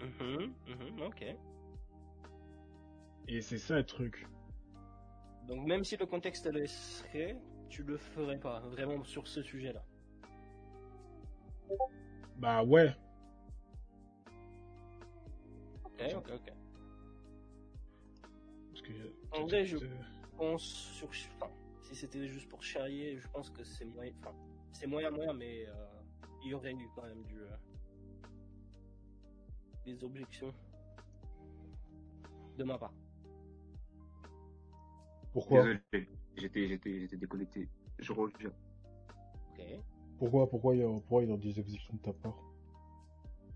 Mhm, mhm, ok. Et c'est ça le truc. Donc, même si le contexte le serait, tu le ferais pas, vraiment sur ce sujet-là. Bah ouais. Ok, ok, ok. Parce que, En vrai, je pense sur. Enfin, si c'était juste pour charrier, je pense que c'est moyen. Enfin, c'est moyen, moyen, mais euh, il y aurait eu quand même du. euh, des objections. De ma part. Pourquoi Désolé, j'étais, j'étais, j'étais déconnecté. Je reviens. Ok. Pourquoi Pourquoi il y a, pourquoi il y a des objections de ta part?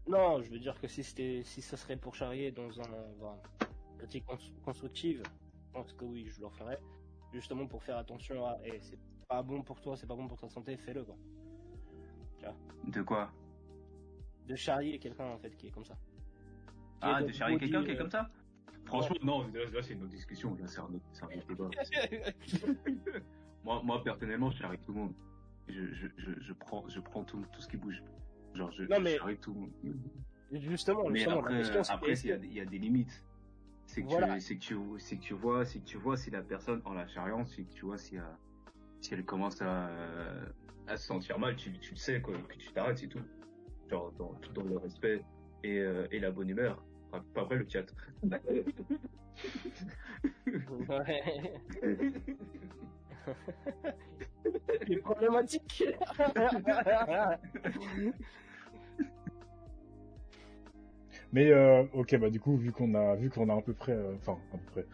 Non, je veux dire que si c'était, si ça serait pour charrier dans un, dans une critique cons- constructive, je pense que oui, je le ferais. Justement pour faire attention à, eh, c'est pas bon pour toi, c'est pas bon pour ta santé, fais-le quoi. De quoi? De charrier quelqu'un en fait qui est comme ça. Qui Ah, de charrier quelqu'un qui est euh, comme ça? Franchement, non, là, là, c'est une autre discussion. Là, c'est un autre, c'est un autre débat. *laughs* moi, moi, personnellement, je charrie tout le monde. Je, je, je, je prends, je prends tout, tout ce qui bouge. Genre, je, Non, mais- tout le monde. Justement, Mais justement, après, la après, il y, a des- il y a des limites. C'est que, Voilà. que tu, c'est que tu vois, c'est que tu vois si la personne en la charriant, c'est que tu vois si, euh, si elle commence à, À se sentir mal, tu, tu le sais, quoi, que tu t'arrêtes, c'est tout. Genre, dans, tout dans le respect et, euh, et la bonne humeur. Enfin, pas après le chat. Ouais. *laughs* Les problématiques. *laughs* Mais euh, ok, bah du coup, vu qu'on a, vu qu'on a à peu près, euh, enfin à peu près,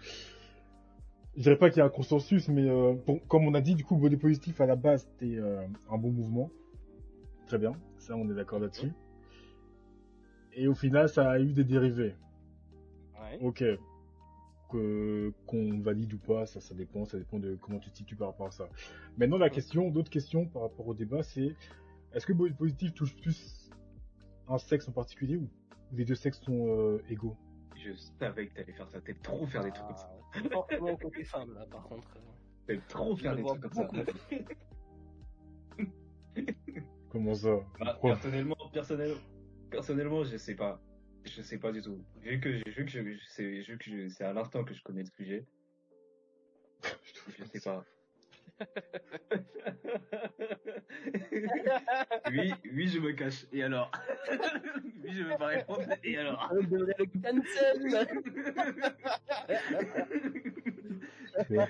je dirais pas qu'il y a un consensus, mais euh, pour- comme on a dit, du coup, body positif à la base c'était euh, un bon mouvement, très bien, ça on est d'accord là-dessus. Et au final, ça a eu des dérivés. Ouais. Ok, que qu'on valide ou pas, ça, ça dépend, ça dépend de comment tu te situes par rapport à ça. Maintenant, la question, d'autres questions par rapport au débat, c'est est-ce que body positif touche plus un sexe en particulier ou les deux sexes sont euh, égaux Je savais que t'allais faire ça. T'aimes trop faire des trucs comme ça. Ah, forcément côté femme là, par contre. T'aimes trop faire des trucs comme ça. *laughs* Comment ça? Bah, personnellement, personnellement, personnellement, je sais pas. Je sais pas du tout. Vu que, vu que, je, je sais- vu que je- c'est à l'instant que je connais le sujet, *laughs* je sais pas. *laughs* oui, oui, je me cache. Et alors *laughs* Oui, je veux pas répondre. Et alors On devrait le cancel.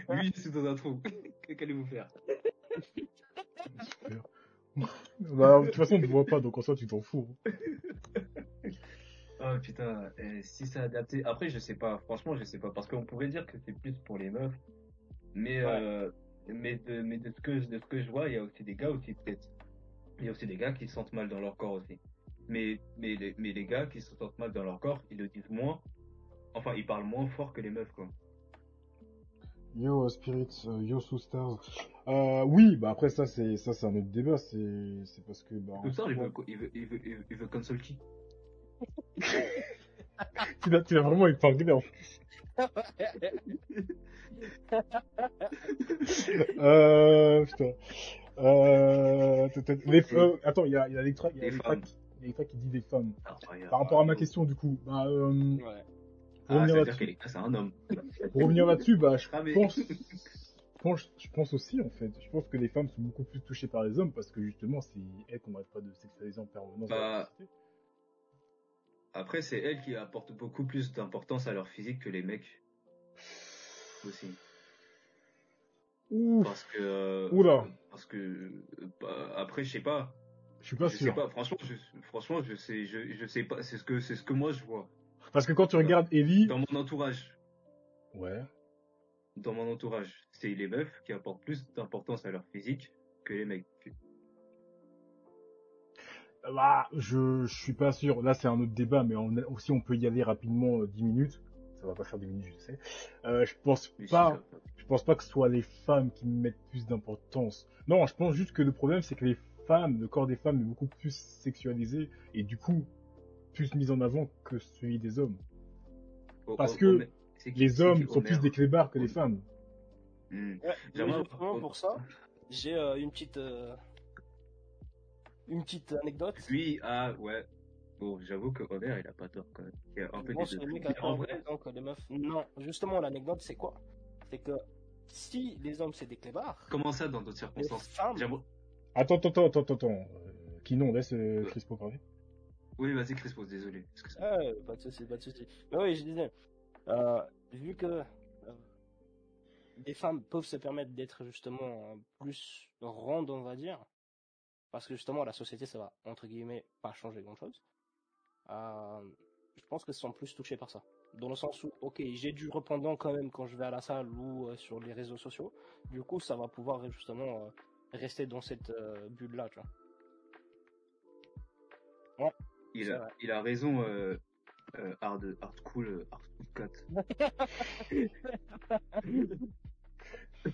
Oui, je suis dans un trou. Qu'allez-vous faire? Bah, de toute façon, on ne voit pas, donc en soi, tu t'en fous. Oh putain, euh, si c'est adapté. Après, je sais pas. Franchement, je sais pas. Parce qu'on pouvait dire que c'est plus pour les meufs. Mais, Ouais. euh, mais, de, mais de, ce que, de ce que je vois, il y a aussi des gars aussi, peut-être. Il y a aussi des gars qui se sentent mal dans leur corps aussi. Mais, mais, les, mais les gars qui se sentent mal dans leur corps, ils le disent moins. Enfin, ils parlent moins fort que les meufs, quoi. Yo, euh, Spirit, euh, yo, Sous Stars. Euh, oui, bah après, ça, c'est ça c'est un autre débat. C'est c'est parce que. Bah, ça, il veut, il veut, il veut, il veut, il veut console qui *laughs* tu l'as tu l'as vraiment épinglé en *laughs* Euh, putain. Euh, les, euh, attends, il y a, il y a Electra, il y a Les Electra femmes. qui, il y a Electra qui dit des femmes. Par rapport à ma question, du coup, bah, euh, Ouais. pour Ah, revenir c'est-à-dire là-dessus, que c'est un homme. pour revenir là-dessus, bah, je Ah, mais- pense, je pense, je pense aussi, en fait, je pense que les femmes sont beaucoup plus touchées par les hommes parce que justement, c'est elles qu'on n'arrête pas de sexualiser en permanence. dans la Bah, société. Après, c'est elles qui apportent beaucoup plus d'importance à leur physique que les mecs. Aussi. Ouf, Parce que. euh, Oula. Parce que. euh, bah, après, je sais pas. je suis pas je sais sûr. pas. Franchement, je, franchement, je sais, je, je sais pas. C'est ce que, c'est ce que moi je vois. Parce que quand tu regardes Ellie, Dans mon entourage. ouais, dans mon entourage, c'est les meufs qui apportent plus d'importance à leur physique que les mecs. Bah, je, je suis pas sûr. Là, c'est un autre débat, mais on, aussi on peut y aller rapidement euh, 10 minutes. Ça va pas faire 10 minutes, je sais. Euh, je pense Mais si, pas, je pense pas que ce soit les femmes qui mettent plus d'importance. Non, je pense juste que le problème, c'est que les femmes, le corps des femmes est beaucoup plus sexualisé et du coup plus mis en avant que celui des hommes. Oh, Parce oh, que Les hommes sont plus des clébards que les femmes. Hmm. Ouais, J'aimerais- mais justement, pour ça, j'ai euh, une petite euh, une petite anecdote. Oui, ah ouais. Bon, j'avoue que Homer, il a pas tort quand même. Il y a un peu Moi, des le mec en vrai, les meufs. Non, justement, l'anecdote, c'est quoi? C'est que si les hommes c'est des clébards, comment ça dans d'autres circonstances? femmes. Attends, attends, attends, attends, attends. Euh, qui non, laisse euh, Ouais. Crispo parler. Oui, vas-y, Crispos, désolé. Ah, pas de soucis, pas de soucis. Mais oui, je disais, euh, vu que euh, les femmes peuvent se permettre d'être justement euh, plus rondes, on va dire, parce que justement la société, ça va entre guillemets pas changer grand-chose. Euh, je pense qu'elles sont plus touchées par ça. Dans le sens où, ok, j'ai du répondant quand même quand je vais à la salle ou euh, sur les réseaux sociaux. Du coup, ça va pouvoir justement euh, rester dans cette bulle-là, tu vois. Il a, vrai. il a raison, euh, hard, hard cool, euh, hard cool cat. *laughs*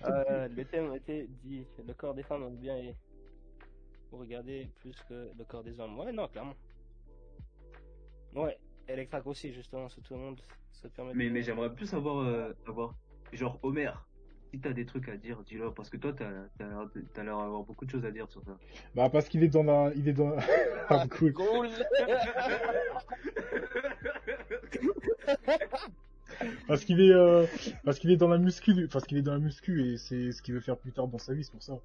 Euh, le thème était dit le corps des femmes bien et regarder plus que le corps des hommes. Ouais, non, clairement. Ouais, Electrac aussi, justement, c'est tout le monde se permet Mais, de- mais j'aimerais plus savoir, euh, avoir, genre, Homer, si t'as des trucs à dire, dis-le, parce que toi, t'as, t'as l'air de- t'as l'air d'avoir beaucoup de choses à dire sur ça. Bah parce qu'il est dans la, il est dans. Ah, *laughs* cool. Cool *laughs* Parce qu'il est, euh, parce qu'il est dans la muscu, parce qu'il est dans la muscu et c'est ce qu'il veut faire plus tard dans sa vie, c'est pour ça.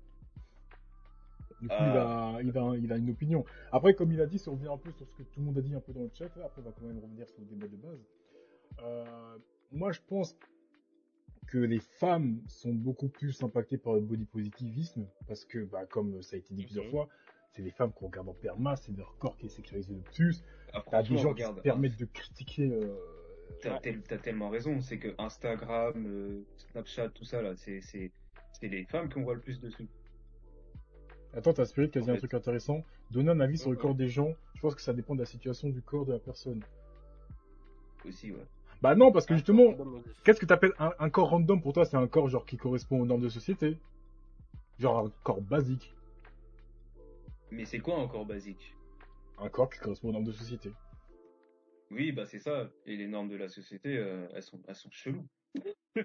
Du coup, il, a, il, a, il a une opinion. Après, comme il a dit, si on revient un peu sur ce que tout le monde a dit un peu dans le chat, là, après on va quand même revenir sur le débat de base. Euh, moi, je pense que les femmes sont beaucoup plus impactées par le body positivisme parce que, bah, comme ça a été dit plusieurs fois, c'est les femmes qu'on regarde en perma, c'est leur corps qui est sexualisé le plus. Ah, T'as des gens regarde, qui se permettent de critiquer. Euh... T'as, tel- t'as tellement raison, c'est que Instagram, euh, Snapchat, tout ça, là, c'est les femmes qu'on voit le plus dessus. Attends, t'as Spirit qui a dit En un fait. truc intéressant. Donner un avis sur le corps des gens, je pense que ça dépend de la situation du corps de la personne. Aussi, ouais. Bah non, parce que justement, Random. qu'est-ce que t'appelles un, un corps random pour toi C'est un corps genre qui correspond aux normes de société Genre un corps basique. Mais c'est quoi encore basique? Un corps qui correspond aux normes de société. Oui, bah c'est ça. Et les normes de la société, euh, elles sont, elles sont cheloues. *laughs*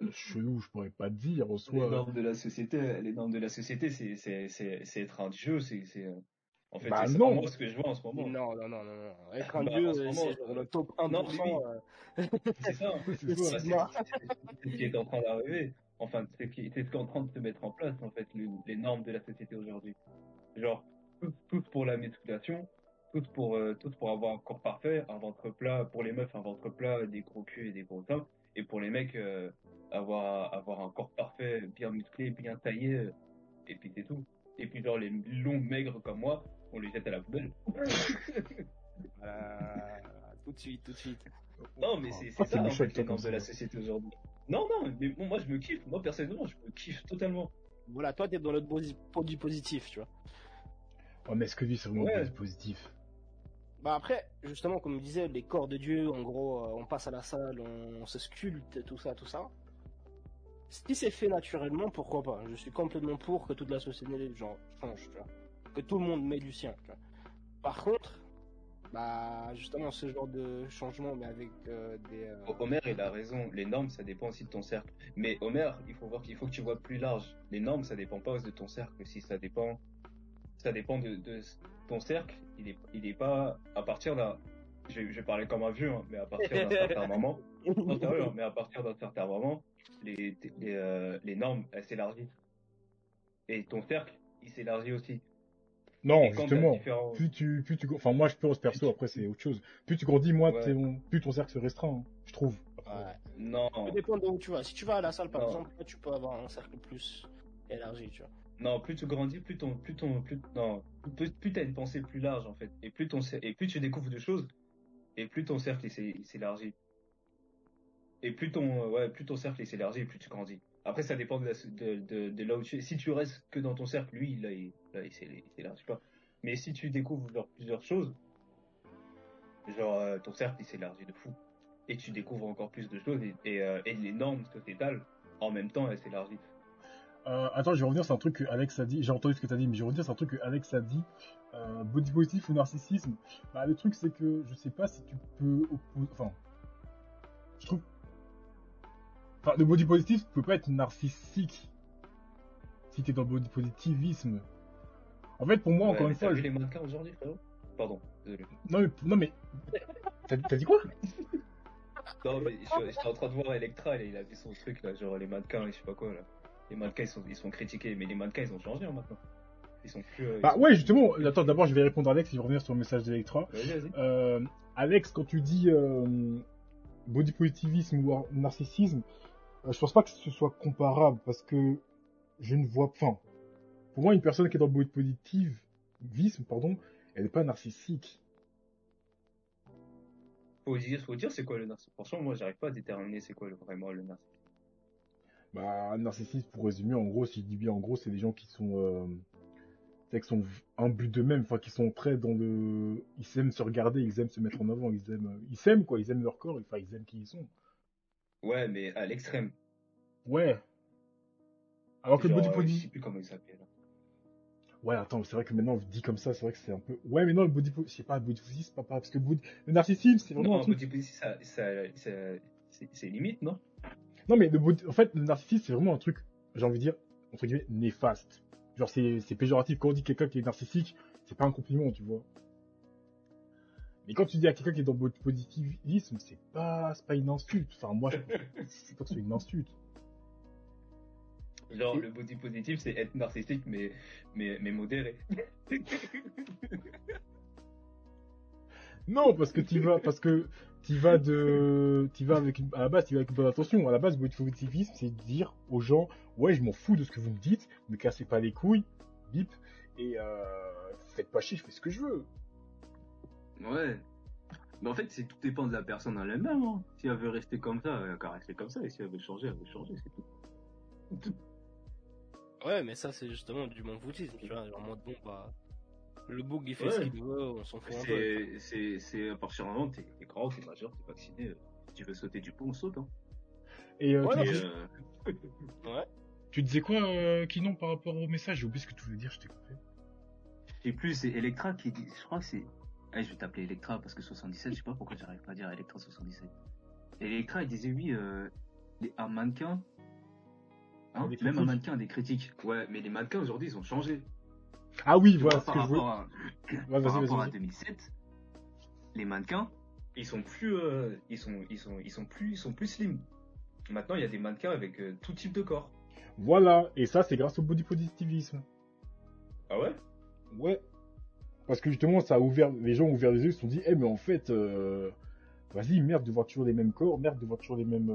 Bah, chelou, je pourrais pas dire en Les soi. normes de la société, les normes de la société, c'est, c'est, c'est, c'est être un dieu, c'est, c'est, en fait, Bah c'est moi, ce que je vois en ce moment. Non, non, non, non, non. Être un Bah, dieu, en ce moment, c'est genre le top 1%. non, mais oui. euh, *laughs* C'est ça. *laughs* C'est. Bah, ce qui est en train d'arriver. Enfin, c'est ce qui c'est ce qui est en train de se mettre en place, en fait, le- les normes de la société aujourd'hui. Genre, tous, tous pour la musculation, tous pour, euh, pour avoir un corps parfait, un ventre plat, pour les meufs, un ventre plat, des gros culs et des gros seins, et pour les mecs, euh, avoir, avoir un corps parfait, bien musclé, bien taillé, euh, et puis c'est tout. Et puis, genre, les longs maigres comme moi, on les jette à la poubelle. voilà. *laughs* Tout de suite, tout de suite. Non, mais c'est Ah, ça, en fait, comme de la société aujourd'hui. Non, non, mais bon, moi, je me kiffe. Moi, personnellement, je me kiffe totalement. Voilà, toi, t'es dans le body positif, tu vois. Oh, mais est-ce que lui, c'est vraiment Ouais. positif? Bah après, justement, comme je disais, les corps de Dieu, en gros, euh, on passe à la salle, on, se sculpte, tout ça, tout ça. Si c'est fait naturellement, pourquoi pas? Je suis complètement pour que toute la société genre, change, tu vois. Que tout le monde met du sien, tu vois. Par contre, bah justement, ce genre de changement, mais avec euh, des... euh, Homer, il a raison. Les normes, ça dépend aussi de ton cercle. Mais Homer, il faut voir qu'il faut que tu vois plus large. Les normes, ça dépend pas de ton cercle. Si ça dépend, ça dépend de, de ton cercle. Il est, il est pas à partir d'un. Je, je vais parler comme un vieux, hein, mais à partir d'un certain moment. Non, sérieux, hein, mais à partir d'un certain moment, les, les, euh, les normes, elles s'élargissent. Et ton cercle, il s'élargit aussi. Non, justement. différents- Plus tu, plus tu, enfin moi je pense perso, après c'est autre chose. Plus tu grandis, moi, Ouais. plus ton cercle se restreint, hein, je trouve. Ouais. Non, Ça dépend de où tu vas. Si tu vas à la salle, par Non. exemple, là, tu peux avoir un cercle plus élargi, tu vois. Non, plus tu grandis, plus ton, plus ton, non, plus, t'as une pensée plus large en fait, et plus ton, et plus tu découvres de choses, et plus ton cercle s'élargit. Et plus ton, ouais, plus ton cercle il s'élargit, plus tu grandis. Après, ça dépend de, là où tu es. Si tu restes que dans ton cercle, lui, là, il, là, il s'é- il s'élargit pas. Mais si tu découvres plusieurs choses, genre euh, ton cercle il s'élargit de fou. Et tu découvres encore plus de choses et, et, euh, et les normes en même temps, elles s'élargissent. Euh, attends, je vais revenir sur un truc que Alex a dit. J'ai entendu ce que tu as dit, mais je vais revenir sur un truc que Alex a dit. Euh, body positif ou narcissisme? Bah, le truc, c'est que je sais pas si tu peux opposer. Enfin, je trouve. Enfin, le body positif peut pas être narcissique si t'es dans le body positivisme. En fait, pour moi, Ouais, encore une fois, je- les mannequins aujourd'hui, frérot Pardon, désolé. non mais, non mais, t'as dit quoi? Non, mais je- j'étais en train de voir Electra, et il a vu son truc là, genre les mannequins et je sais pas quoi là. Les mannequins ils sont, ils sont critiqués, mais les mannequins ils ont changé hein, maintenant. Ils sont plus. euh, Bah sont- ouais, justement. Attends, d'abord, je vais répondre à Alex je vais revenir sur le message d'Electra. Euh, Alex, quand tu dis euh, body positivisme ou ar- narcissisme, euh, je pense pas que ce soit comparable parce que je ne vois pas. Pour moi, une personne qui est dans le body positivisme, pardon, elle n'est pas narcissique. Faut dire, faut dire c'est quoi le narcissisme. Franchement, moi j'arrive pas à déterminer c'est quoi le, vraiment le narcissisme. Bah, narcissisme, pour résumer, en gros, si je dis bien en gros, c'est des gens qui sont, euh, c'est qui sont un but d'eux-mêmes, enfin, qui sont très dans le, ils aiment se regarder, ils aiment se mettre en avant, ils aiment, ils s'aiment quoi, ils aiment leur corps, enfin, ils aiment qui ils sont. Ouais, mais à l'extrême. Ouais. Alors que le body euh, je sais plus comment il s'appelle. Ouais, attends, c'est vrai que maintenant, dit comme ça, c'est vrai que c'est un peu. Ouais, mais non, le body positif, je sais pas, le body positif, c'est pas parce que le, body- le narcissisme, c'est vraiment Non, truc. body positive, ça, ça, c'est limite, non? Non, mais le en fait, le narcissisme, c'est vraiment un truc, j'ai envie de dire, entre guillemets, néfaste. Genre, c'est c'est péjoratif. Quand on dit quelqu'un qui est narcissique, c'est pas un compliment, tu vois. Mais quand tu dis à quelqu'un qui est dans le body positivisme, c'est pas, c'est pas une insulte. Enfin, moi, je *laughs* c'est pas que c'est une insulte. Genre, le body positif, c'est être narcissique, mais, mais, mais modéré. Non, parce que tu vas, parce que tu vas de, tu vas avec, une- à la base, tu vas avec une bonne intention. À la base, le positivisme, c'est de dire aux gens, ouais, je m'en fous de ce que vous me dites, ne cassez pas les couilles, bip, et euh, faites pas chier, je fais ce que je veux. Ouais. Mais en fait, c'est tout dépend de la personne en elle-même. Hein. Si elle veut rester comme ça, elle va rester comme ça. Et si elle veut changer, elle veut changer, c'est tout. Ouais, mais ça, c'est justement du foutisme, tu vois. Genre, en mode, bon, bah, le boug, il fait ce qu'il veut, on s'en fout. C'est, c'est, c'est à partir du moment t'es, t'es grand, t'es majeur, t'es vacciné. euh, Si tu veux sauter du pont, on saute. Hein. Et euh, Ouais, tu, euh, Ouais. *laughs* tu disais quoi, euh, Kinon, par rapport au message? J'ai oublié ce que tu voulais dire, je t'ai coupé. Et plus, c'est Electra qui dit, je crois que c'est, eh, je vais t'appeler Electra parce que 77, je sais pas pourquoi j'arrive pas à dire Electra 77. Et Electra, il disait oui, euh, les, un mannequin, hein, même un mannequin a des critiques. Ouais, mais les mannequins aujourd'hui, ils ont changé. Ah oui, voilà vois, ce par que je voulais. rapport à, Ouais, par rapport à vas-y. 2007, les mannequins, Ils sont plus, euh, ils sont, ils sont, ils sont plus, ils sont plus slim. Maintenant, il y a des mannequins avec euh, tout type de corps. Voilà, et ça, c'est grâce au body positivisme. Ah ouais? Ouais. Parce que justement, ça a ouvert, les gens ont ouvert les yeux, ils se sont dit, eh, mais en fait, euh, vas-y, merde de voir toujours les mêmes corps, merde de voir toujours les mêmes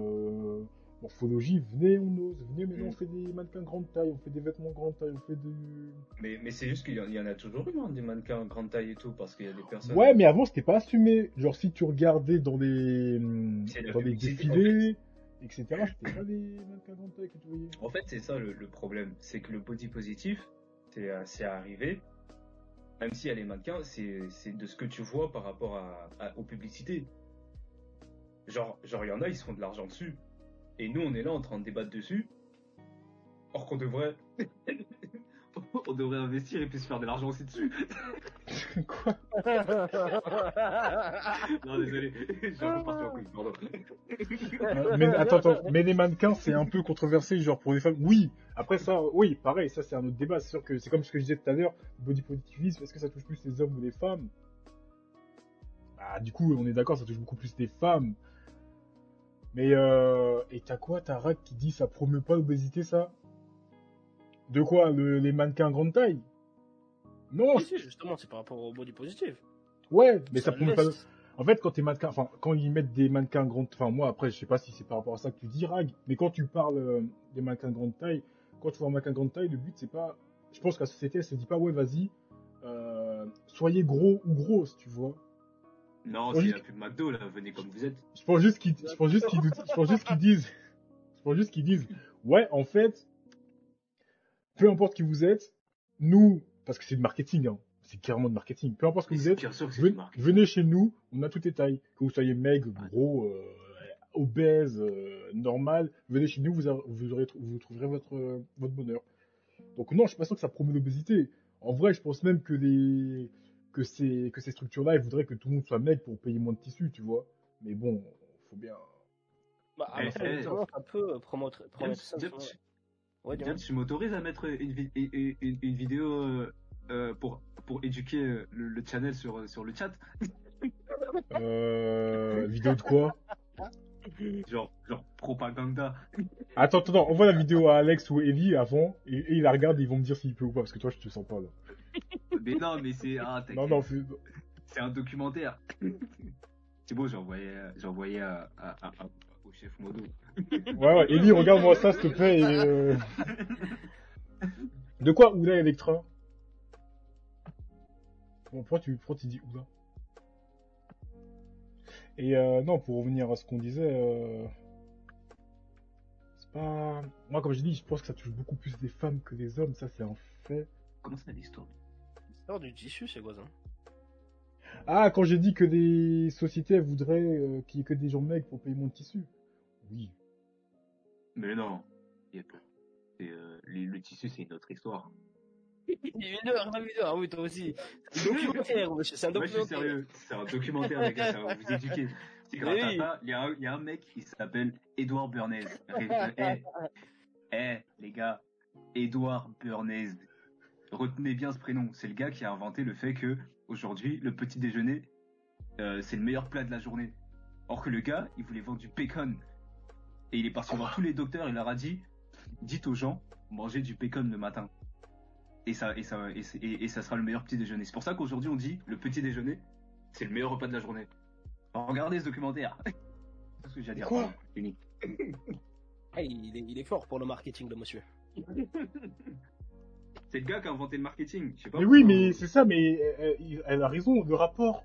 morphologies, venez, on ose, venez, Mm. on fait des mannequins grande taille, on fait des vêtements grande taille, on fait du... Mais, mais c'est juste qu'il y, en- y en a toujours eu, hein, des mannequins grande taille et tout, parce qu'il y a des personnes. Ouais, mais avant, c'était pas assumé. Genre, si tu regardais dans les, C'est la dans les publicité, défilés, etc., c'était pas des mannequins grande taille que tu voyais. En fait, c'est ça le, le problème, c'est que le body positif, c'est euh, c'est arrivé, même si elle est mannequin, c'est c'est de ce que tu vois par rapport à, à- aux publicités. Genre, genre, il y en a, ils se font de l'argent dessus. Et nous, on est là en train de débattre dessus. Or qu'on devrait. *laughs* on devrait investir et puis se faire de l'argent aussi dessus. *laughs* Quoi *laughs* non, désolé, j'ai en couille, pardon. Euh, mais attends, attends, mais les mannequins, c'est un peu controversé, genre pour les femmes. Oui, après ça, oui, pareil, ça c'est un autre débat. C'est sûr que c'est comme ce que je disais tout à l'heure, body positivisme, est-ce que ça touche plus les hommes ou les femmes? Bah, du coup, on est d'accord, ça touche beaucoup plus les femmes. Mais, euh, et t'as quoi, t'as Rack qui dit ça promeut pas l'obésité, ça? De quoi le- Les mannequins grande taille? Non, si, justement, c'est par rapport au body positif. ouais, mais ça promeut pas. En fait, quand t'es mannequin, enfin, quand ils mettent des mannequins grande, enfin, moi, après, je sais pas si c'est par rapport à ça que tu dis, Rag, mais quand tu parles euh, des mannequins grande taille, quand tu vois un mannequin grande taille, le but, c'est pas, je pense que la société, elle se dit pas, ouais, vas-y, euh, soyez gros ou grosse, tu vois. Non, c'est la pub McDo, là, venez comme vous êtes. Je pense juste qu'ils, je pense juste qu'ils, je pense juste qu'ils disent, je pense juste qu'ils disent, ouais, en fait, peu importe qui vous êtes, nous, parce que c'est du marketing, hein, c'est clairement de marketing, peu importe ce que vous êtes, venez, chez nous, on a toutes les tailles, que vous soyez maigre, gros, euh, obèse, euh, normal, venez chez nous, vous, a- vous aurez, vous trouverez votre, euh, votre bonheur. Donc non, je suis pas sûr que ça promeut l'obésité. En vrai, je pense même que les, que ces, que ces structures-là, elles voudraient que tout le monde soit maigre pour payer moins de tissus, tu vois. Mais bon, faut bien. Bah, Eh, après, eh. peut promettre, James, promettre ça. Tu. Ouais, m'autorises à mettre une, vi- une, une- une vidéo euh, euh, pour, pour éduquer euh, le, le channel sur, sur le chat? Euh, vidéo de quoi? Genre, genre propaganda. Attends, attends, attends, envoie la vidéo à Alex ou Ellie avant, et, et ils la regardent, et ils vont me dire s'il peut ou pas, parce que toi, je te sens pas là. Mais non, mais c'est ah. Non, non, c'est- un documentaire. c'est bon, j'ai envoyé, j'ai envoyé à, à- à- à- au chef Modo. ouais, ouais, Ellie, regarde-moi ça, s'il te plaît, et, euh, De quoi Oula Electra? Bon, pourquoi tu, pourquoi tu dis Oula? Et euh, non, pour revenir à ce qu'on disait, euh, c'est pas... Moi, comme j'ai dit, je pense que ça touche beaucoup plus les femmes que les hommes, ça c'est un fait. Comment ça l'histoire? L'histoire du tissu, c'est quoi ça? Ah, quand j'ai dit que les sociétés elles voudraient euh, qu'il y ait que des gens mecs pour payer mon tissu. Oui. Mais non, euh, les- le tissu, c'est une autre histoire. *laughs* Une heure, une heure, oui, toi aussi. C'est un documentaire, monsieur, c'est un Moi, je suis documentaire. sérieux. C'est un documentaire, les gars, ça va vous éduquer. C'est grâce Oui. à ça, il y, a un- il y a un mec qui s'appelle Edouard Bernays. Eh, *laughs* eh, les gars, Edouard Bernays. Retenez bien ce prénom. C'est le gars qui a inventé le fait que, aujourd'hui, le petit déjeuner, euh, c'est le meilleur plat de la journée. Or que le gars, il voulait vendre du bacon. Et il est parti voir tous les docteurs, il leur a dit, dites aux gens, mangez du bacon le matin. Et ça, et ça, et, c'est- et- et ça sera le meilleur petit déjeuner. C'est pour ça qu'aujourd'hui on dit, le petit déjeuner, c'est le meilleur repas de la journée. Alors, regardez ce documentaire. *laughs* C'est ce que j'ai à dire. Quoi Pardon, fini. Ah, *laughs* il, est, il est fort pour le marketing, le monsieur. *laughs* C'est le gars qui a inventé le marketing. Je sais pas Mais oui, mais c'est ça, mais euh, euh, elle a raison, le rapport.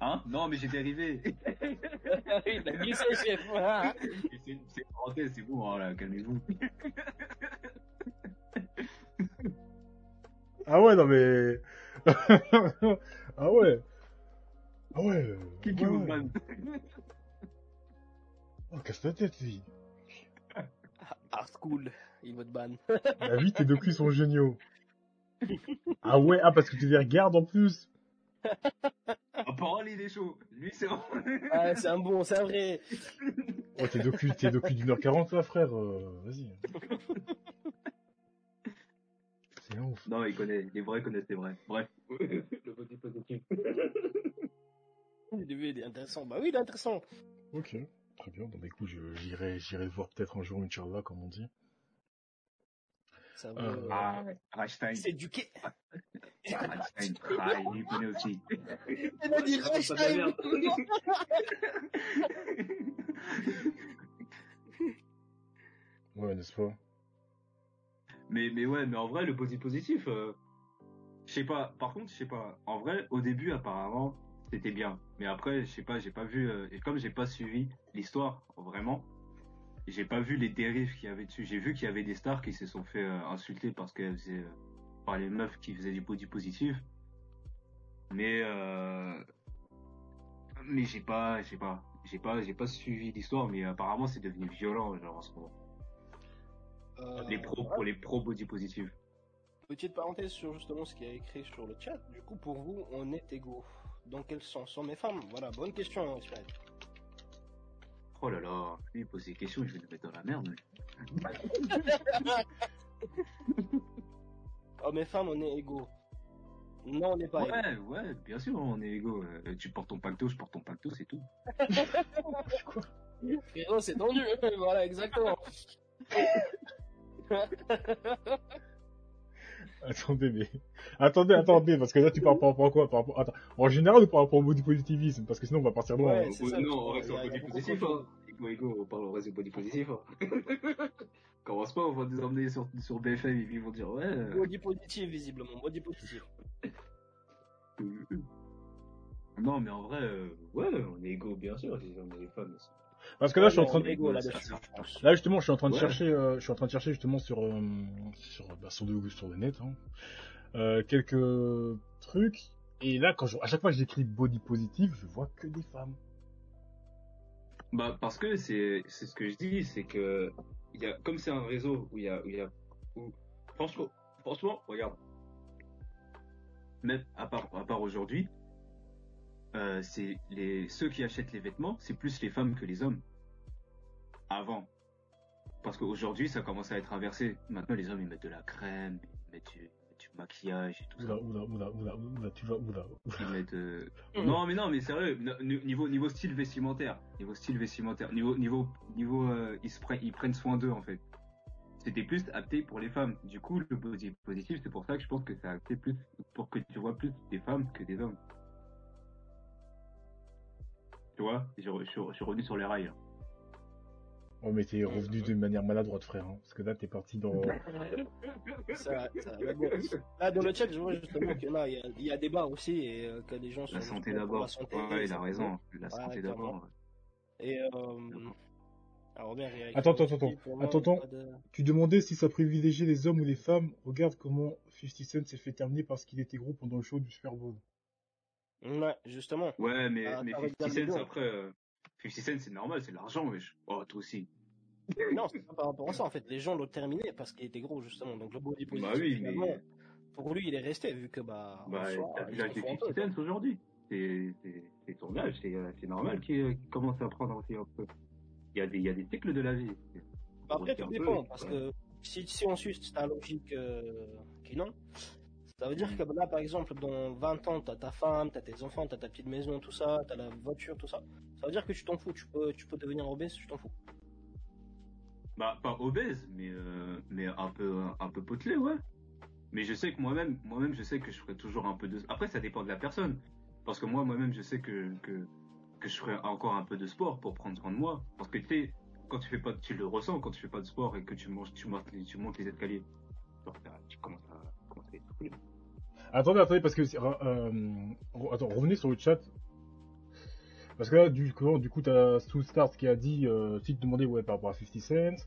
Hein? Non, mais j'ai dérivé. *laughs* il a glissé, chef. Ah. Et c'est c'est une parenthèse, c'est bon, voilà, calmez-vous. *laughs* Ah ouais, non mais... *laughs* ah ouais. Ah ouais. qui ouais, Oh, casse ta tête, lui. Art school, il va te ban. La vie, tes docus sont géniaux. Ah ouais, ah parce que tu les regardes en plus. En parole, il est chaud. Lui, c'est. Ah, c'est un bon, c'est un vrai. Oh, tes docus, tes docus d'une heure quarante là, frère. euh, Vas-y. C'est un ouf. Non, il connaît. Les vrais connaissent les vrais. Bref. le body positif. Le début, il est intéressant. Bah oui, il est intéressant. Ok, très bien. Bon, bah écoute, je- j'irai, j'irai voir peut-être un jour, Inch'Allah, comme on dit. Ça veut Euh, Ah, Rammstein. s'éduquer. *laughs* Rammstein. Ah, il connaît aussi. Il a dit Rammstein. *laughs* Ouais, n'est-ce pas? Mais, mais ouais, mais en vrai, le body positif, euh, je sais pas. Par contre, je sais pas. En vrai, au début, apparemment, c'était bien. Mais après, je sais pas, j'ai pas vu. euh, et comme j'ai pas suivi l'histoire, vraiment, j'ai pas vu les dérives qu'il y avait dessus. J'ai vu qu'il y avait des stars qui se sont fait euh, insulter parce qu'elles faisaient euh, par les meufs qui faisaient du body positif. Mais euh, mais j'ai pas, j'ai pas, j'ai pas, j'ai pas suivi l'histoire. Mais apparemment, c'est devenu violent, genre en ce moment. Les pros pour les pros body positifs. Petite parenthèse sur justement ce qui a écrit sur le chat. Du coup, pour vous, on est égaux. Dans quel sens? Hommes et femmes? Voilà, bonne question. Oh là là, lui il pose des questions, je vais le mettre dans la merde. *laughs* Hommes et femmes, on est égaux. Non, on n'est pas égaux. Ouais, ouais, bien sûr, on est égaux. Euh, tu portes ton pacto, je porte ton pacto, c'est tout. *laughs* Frérot, c'est tendu. *laughs* voilà, exactement. *laughs* Attendez, mais... Attendez, attendez, parce que là, tu parles par rapport à quoi? Par rapport... Attends, En général ou par rapport au body positivisme Parce que sinon, on va partir loin. Ouais, hein. non, on reste sur a- le body positif. Hein. *laughs* Ego, ego, on parle, on reste au body positif. Hein. Commence pas, on va nous emmener sur, sur BFM et puis ils vont dire ouais. Body positif, visiblement. Body positif. *laughs* Non, mais en vrai, euh, ouais, on est égaux, bien sûr, les hommes et les femmes. Parce que là, je suis en train de, je pense. là justement, je suis en train de Ouais. chercher, euh, je suis en train de chercher justement sur euh, sur bah, sur, le, sur le net, hein, euh, quelques trucs. Et là, quand je, à chaque fois que j'écris body positive, je vois que des femmes. Bah, parce que c'est, c'est ce que je dis, c'est que, il y a, comme c'est un réseau où il y a, où il y a, où, franchement, franchement, regarde. Même, à part, à part aujourd'hui, euh, c'est les, ceux qui achètent les vêtements, c'est plus les femmes que les hommes. Avant. Parce qu'aujourd'hui, ça commence à être inversé. Maintenant, les hommes, ils mettent de la crème, ils mettent du, du maquillage et tout ça. Oula, oula, oula, oula, oula, tu vois, oula. Ils mettent, euh, Mhm. Non, mais non, mais sérieux, niveau, niveau style vestimentaire, niveau style vestimentaire, niveau, niveau, niveau, euh, ils, se prennent, ils prennent soin d'eux, en fait. C'était plus apté pour les femmes. Du coup, le body positif, c'est pour ça que je pense que c'est apté plus, pour que tu vois plus des femmes que des hommes. Tu vois, je, suis- je suis revenu sur les rails. là. Oh, mais t'es revenu d'une manière maladroite, frère. hein, parce que là, t'es parti dans. Ça, ça, mais bon. Là, dans le chat, je vois justement en a, il y a, y a débat aussi et euh, que des gens sont La santé d'abord. la santé, Ouais, il a raison. La Ouais, santé d'abord. ouais. Et euh, alors Robert, il y a- Attends, attends, attends, moi, attends, de- Tu demandais si ça privilégiait les hommes ou les femmes. Regarde comment 50 Cent s'est fait terminer parce qu'il était gros pendant le show du Super Bowl. Ouais, justement. Ouais, mais, Ah, mais t'as 50 regardé Cent, après, euh, 50 Cent, c'est normal, c'est de l'argent, wesh. Oh, toi aussi. Non, c'est pas par rapport à ça. En fait, les gens l'ont terminé parce qu'il était gros, justement. Donc le body positif, Bah oui, mais- pour lui, il est resté vu que bah. Bah, t'as un peu, 50 Cent aujourd'hui. C'est, c'est, son âge, c'est, euh, c'est normal qu'il euh, qu'il commence à prendre aussi un peu. Il y a des, il y a des cycles de la vie. Bah, Après, tout peu, dépend, parce ouais. que si, si on suit ta logique euh, qui non, ça veut dire Mm. que là, par exemple, dans 20 ans, t'as ta femme, t'as tes enfants, t'as ta petite maison, tout ça, t'as la voiture, tout ça. Ça veut dire que tu t'en fous, tu peux, tu peux devenir obèse, tu t'en fous. Bah, pas obèse, mais, euh, mais un peu, un peu potelé, ouais. Mais je sais que moi-même, moi-même, je sais que je ferai toujours un peu de. Après, ça dépend de la personne. Parce que moi, moi-même, je sais que, que, que je ferai encore un peu de sport pour prendre soin de moi. Parce que tu sais, quand tu fais pas, tu le ressens quand tu fais pas de sport et que tu manges, tu montes les, tu montes les escaliers. Tu commences à, commences à essouffler. Attendez, attendez, parce que. euh, attends, revenez sur le chat. Parce que là, du coup, du coup t'as qui a dit, euh, si tu te demandais, ouais, par rapport à 50 Cent.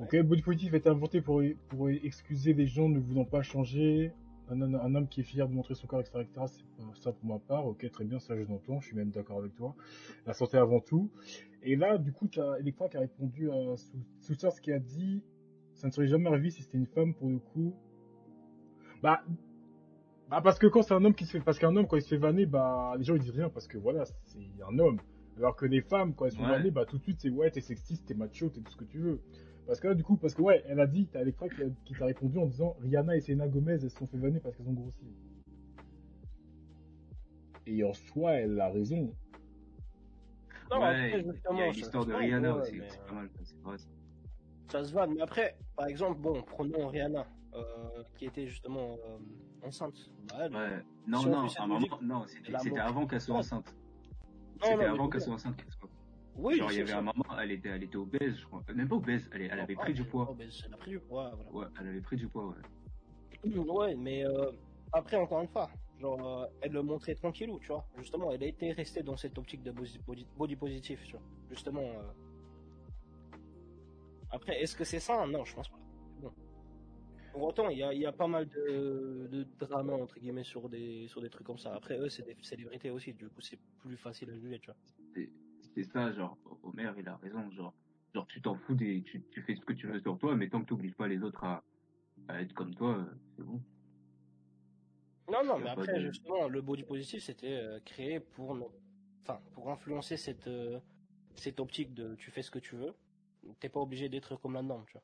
Ok, body positif a été inventé pour, pour excuser les gens ne voulant pas changer. Un, homme qui est fier de montrer son corps, etc., etc. C'est ça pour ma part. Ok, très bien, ça je l'entends. Je suis même d'accord avec toi. La santé avant tout. Et là, du coup, t'as Electra qui a répondu à Sue Sue Stars qui a dit, ça ne serait jamais arrivé si c'était une femme pour le coup. Bah, bah parce que quand c'est un homme qui se fait, parce qu'un homme quand il se fait vanner, bah les gens ils disent rien parce que voilà c'est un homme. Alors que les femmes quand elles se font Ouais. vanner, bah tout de suite c'est ouais t'es sexiste, t'es macho, t'es tout ce que tu veux. Parce que là du coup parce que ouais elle a dit, t'as Electra qui, t'a répondu en disant Rihanna et Selena Gomez elles se sont fait vanner parce qu'elles ont grossi. Et en soi elle a raison. Non, ouais, il y a ça l'histoire se de vanne, Rihanna aussi, c'est pas mal, c'est vrai. ça. Ça se va, mais après, par exemple, bon, prenons Rihanna, euh, qui était justement euh, enceinte. Bah, elle- Ouais. Non, Si on non, cette à un moment, logique, non, c'était avant qu'elle soit enceinte. Non, C'était non, avant qu'elle soit enceinte. Oui, Genre, il y avait ça. un moment, elle était, elle était obèse, je crois. Euh, Même pas obèse, elle, elle avait Ah, pris du poids. mais Elle a pris du poids, voilà. Ouais, elle avait pris du poids, ouais. *clears throat* Ouais, mais euh, après, encore une fois, genre, euh, elle le montrait tranquillou, tu vois. Justement, elle a été restée dans cette optique de body, body- body positif, tu vois. Justement. euh. Après, est-ce que c'est ça Non, je pense pas. Pour autant, il y a, il y a pas mal de, de drama, entre guillemets, sur des, sur des trucs comme ça. Après, eux, c'est des célébrités aussi, du coup, c'est plus facile à juger, tu vois. C'est ça, genre, Homer, il a raison, genre, genre tu t'en fous des, tu, tu fais ce que tu veux sur toi, mais tant que tu n'obliges pas les autres à, à être comme toi, euh, c'est bon. Non, non, mais après, de- justement, le body positif, c'était euh, créé pour, no- enfin, pour influencer cette, euh, cette optique de tu fais ce que tu veux. T'es pas obligé d'être comme la norme, tu vois.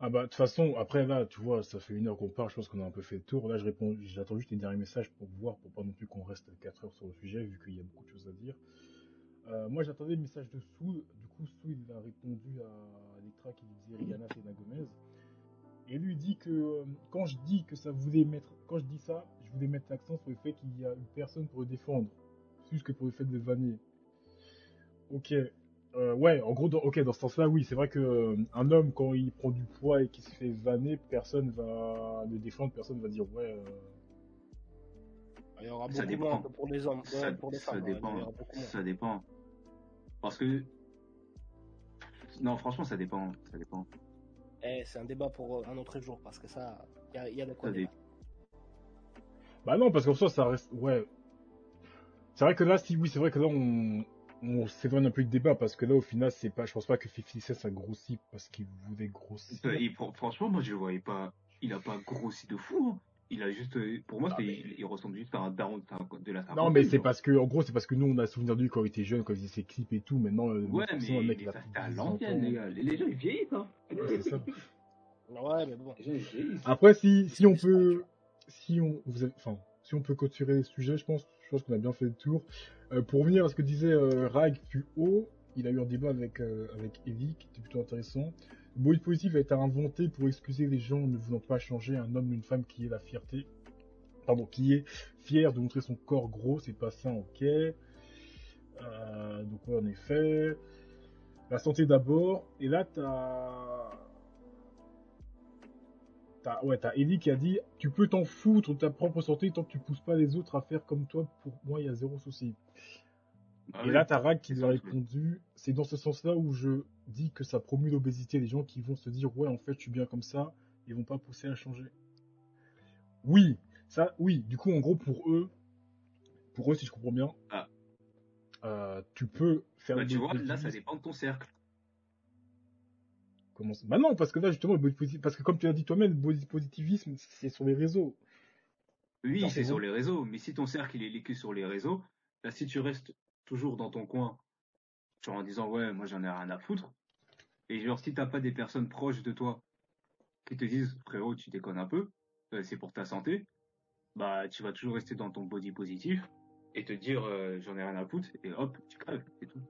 Ah bah de toute façon après là tu vois ça fait une heure qu'on parle, je pense qu'on a un peu fait le tour. Là je réponds, j'attends juste les derniers messages pour voir, pour pas non plus qu'on reste 4 heures sur le sujet vu qu'il y a beaucoup de choses à dire. Euh, moi j'attendais le message de Sou, du coup Sou il a répondu à Electra qui disait Rihanna Selena Gomez. Et lui dit que euh, quand je dis que ça voulait mettre, quand je dis ça, je voulais mettre l'accent sur le fait qu'il y a une personne pour le défendre, plus que pour le fait de vanner. Ok, euh, ouais, en gros, dans, ok, dans ce sens-là, oui, c'est vrai que euh, un homme quand il prend du poids et qu'il se fait vanner, personne va le défendre, personne va dire ouais. euh, Il y aura Ça dépend. pour les hommes, Ça, ouais, pour les ça femmes. dépend. aura beaucoup moins. Ça dépend. Parce que. Non, franchement, ça dépend. Ça dépend. Eh, c'est un débat pour un autre jour parce que ça, il y a, a de quoi Ça débattre. Bah non, parce qu'en soi, ça reste. Ouais. C'est vrai que là, si, oui, c'est vrai que là, on, on s'éloigne un peu du débat parce que là, au final, c'est pas. Je pense pas que 50 Cent ça grossit parce qu'il voulait grossir. Euh, franchement, moi, je le voyais pas. Il a pas grossi de fou. hein. Il a juste. euh, Pour moi, Ah, mais- il, il ressemble juste à un daron de, la Non, mais c'est parce que, en gros, c'est parce que nous, on a souvenir de lui quand il était jeune, quand il faisait ses clips et tout. Maintenant, euh, Ouais, mais, mec, mais a ça, c'était à 10 ans. l'ancienne, les gars. Les, gens, ils vieillissent, hein. Ouais, c'est ça. Ouais, mais bon. Les gens, ils vieillissent. Après, si, si on peut, si on, vous avez- enfin, si on peut clôturer le sujet, je pense, je pense qu'on a bien fait le tour. Euh, pour revenir à ce que disait euh, Rag plus haut, il a eu un débat avec euh, avec qui était plutôt intéressant. Le body positif a été inventé pour excuser les gens ne voulant pas changer un homme ou une femme qui est la fierté, pardon, qui est fier de montrer son corps gros, c'est pas ça, ok. Euh, donc ouais, en effet, la santé d'abord. Et là, t'as T'as ouais, t'as Ellie qui a dit Tu peux t'en foutre de ta propre santé tant que tu pousses pas les autres à faire comme toi. Pour moi, il y a zéro souci. Ah Et oui. là, t'as Rag qui lui a répondu C'est dans ce sens-là où je dis que ça promue l'obésité. Les gens qui vont se dire Ouais, en fait, je suis bien comme ça, ils vont pas pousser à changer. Oui, ça, oui. Du coup, en gros, pour eux, pour eux, si je comprends bien, Ah. euh, tu peux faire Bah, tu vois, là, ça dépend de ton cercle. Bah non, parce que là, justement, le body positive, parce que comme tu l'as dit toi-même, le body positivisme, c'est sur les réseaux. Oui, c'est sur les réseaux. Mais si ton cercle, il est liqué sur les réseaux, là, si tu restes toujours dans ton coin, genre en disant, ouais, moi, j'en ai rien à foutre, et genre, si t'as pas des personnes proches de toi qui te disent, frérot, tu déconnes un peu, euh, c'est pour ta santé, bah, tu vas toujours rester dans ton body positif et te dire, euh, j'en ai rien à foutre, et hop, tu crèves, c'est tout.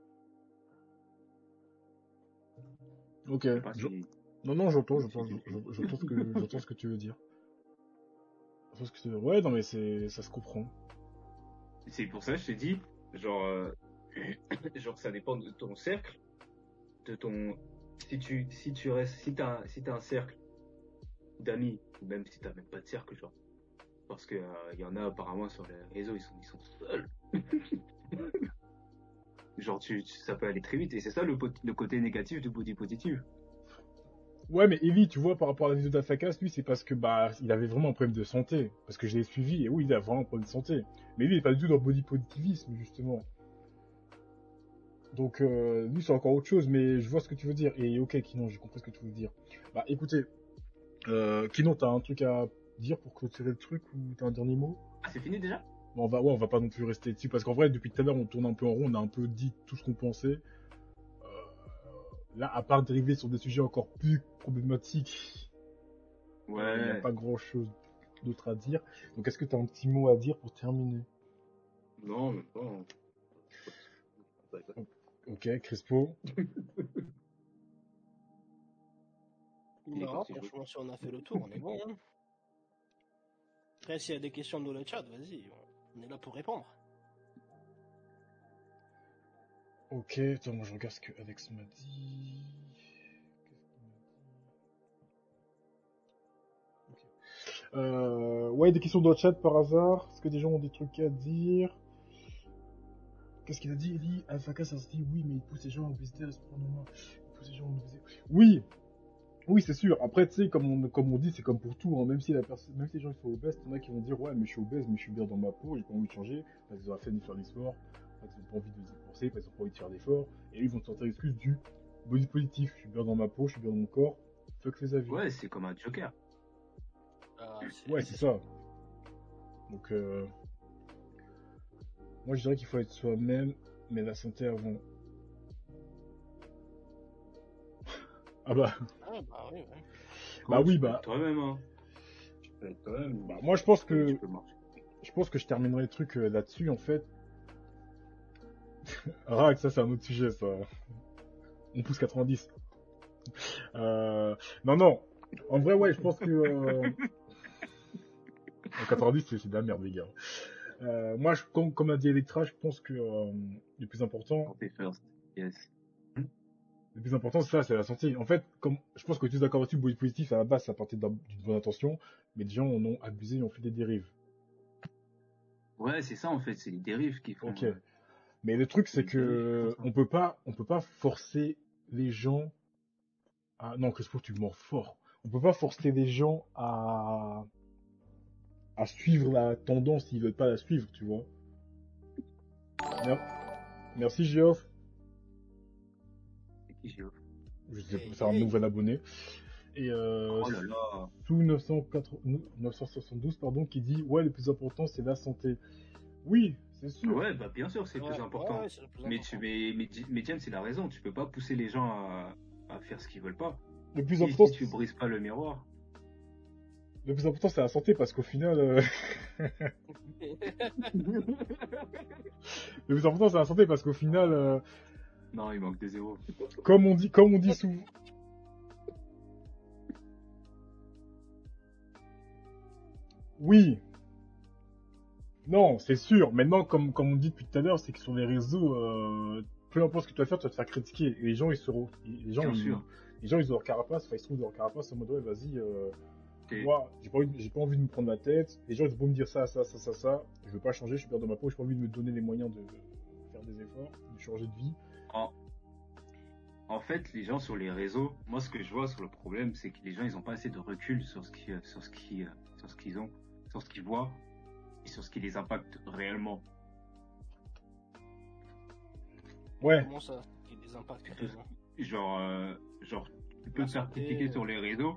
Ok. Je sais pas Je- si- Non, non, j'entends, j'entends, j'entends j'entends ce que, *laughs* j'entends ce que tu veux dire. J'entends ce que tu veux- Ouais, non, mais c'est, ça se comprend. C'est pour ça que je t'ai dit, genre, euh, *coughs* genre ça dépend de ton cercle, de ton, si tu, si tu restes, si t'as, si t'as un cercle d'amis, ou même si t'as même pas de cercle, genre, parce que euh, il y en a apparemment sur les réseaux, ils sont, ils sont seuls. *laughs* genre, tu, ça peut aller très vite, et c'est ça le, côté négatif du body positive. Ouais, mais Evie, tu vois, par rapport à la vidéo d'Afakas, lui, c'est parce que, bah, il avait vraiment un problème de santé. Parce que je l'ai suivi, et oui, il a vraiment un problème de santé. Mais lui, il est pas du tout dans le body positivisme, justement. Donc, euh, lui, c'est encore autre chose, mais je vois ce que tu veux dire. Et ok, Kinon, j'ai compris ce que tu veux dire. Bah, écoutez, euh, Kinon, t'as un truc à dire pour clôturer le truc, ou t'as un dernier mot? Ah, c'est fini déjà? On va, ouais, on va pas non plus rester dessus parce qu'en vrai, depuis tout à l'heure, on tourne un peu en rond, on a un peu dit tout ce qu'on pensait. Euh, là, à part dériver sur des sujets encore plus problématiques, il n'y a pas grand chose d'autre à dire. Donc, est-ce que tu as un petit mot à dire pour terminer? Non, mais pas. Ok, Crispo. Il est Non, franchement, si on a fait le tour, on est bon. Hein. Après, s'il y a des questions dans le chat, vas-y, on est là pour répondre. Ok, attends, moi je regarde ce que Alex m'a dit. Euh, ouais, des questions dans le chat par hasard. Est-ce que des gens ont des trucs à dire Qu'est-ce qu'il a dit Il dit Alphaka, ça se dit oui, mais il pousse les gens à obésité à se prendre en main. Il pousse les gens à obésité. Oui Oui, c'est sûr. Après, tu sais, comme on, comme on dit, c'est comme pour tout. hein. Même, si la personne, même si les gens ils sont obèses, il y en a qui vont dire Ouais, mais je suis obèse, mais je suis bien dans ma peau, j'ai pas envie de changer. Parce qu'ils ont la flemme de faire du sport, parce qu'ils ont pas envie de se dépenser, parce qu'ils ont pas envie de faire d'efforts. Et ils vont te sortir l'excuse du body positif. Je suis bien dans ma peau, je suis bien dans mon corps. Fuck les avis. Ouais, c'est comme un joker. Ah, Ouais, c'est ça. Donc, euh... moi je dirais qu'il faut être soi-même, mais la santé avant. Ah bah, Ah, bah oui, ouais. Bah oui, bah. Toi-même, hein. Tu peux être toi-même. bah, moi je pense que je pense que je terminerai le truc euh, là-dessus en fait. Rack, *laughs* ça c'est un autre sujet ça. On pousse 90. Euh... Non non. En vrai ouais, je pense que euh... *laughs* en 90 c'est c'est de la merde les gars. Euh, moi je, comme, comme a dit Electra, je pense que euh, le plus important, Santé first. Yes. Le plus important c'est ça, c'est la santé. En fait, comme je pense que tu es d'accord là-dessus, le body positif à la base ça partait d'un- d'une bonne intention, mais des gens en ont abusé et ont fait des dérives. Ouais, c'est ça en fait, c'est les dérives qui font. Ok. Mais le truc, c'est que on peut pas, on peut pas forcer les gens à, non, Crespo, tu mords fort. On peut pas forcer les gens à, à suivre la tendance s'ils veulent pas la suivre, tu vois. Mer- Merci, Geoff. Je sais pas, c'est un nouvel abonné. Et euh, Oh là là. sous 980 972, pardon, qui dit, ouais, le plus important, c'est la santé. Oui, c'est sûr. Ouais, bah bien sûr, c'est le Ouais, plus important. ouais, c'est le plus mais, important. tu, mais, mais, mais James, il a raison. Tu peux pas pousser les gens à, à faire ce qu'ils veulent pas. Le plus Si, important, si tu brises pas le miroir. le plus important, c'est la santé parce qu'au final, euh, *laughs* *laughs* le plus important, c'est la santé parce qu'au final, euh, Non, il manque des zéros. comme on dit, comme on dit souvent. Oui. Non, c'est sûr. Maintenant, comme, comme on dit depuis tout à l'heure, c'est que sur les réseaux, euh, peu importe ce que tu vas faire, tu vas te faire critiquer. Et les gens, ils seront, les gens, Bien ils, sûr. les gens, ils ont leur carapace, enfin, ils se trouvent leur carapace en mode, ouais, vas-y, euh, moi, j'ai pas, envie de- j'ai pas envie de me prendre la tête. Les gens, ils vont me dire ça, ça, ça, ça, ça. Je veux pas changer, je suis bien dans ma peau, j'ai pas envie de me donner les moyens de faire des efforts, de changer de vie. En, en fait, les gens sur les réseaux, moi, ce que je vois sur le problème, c'est que les gens, ils ont pas assez de recul sur ce qui, sur ce qui, euh, sur ce qu'ils ont, sur ce qu'ils voient et sur ce qui les impacte réellement. Ouais. Comment ça Il y a des impacts présents. Genre, euh, genre, tu peux La te faire critiquer euh. sur les réseaux,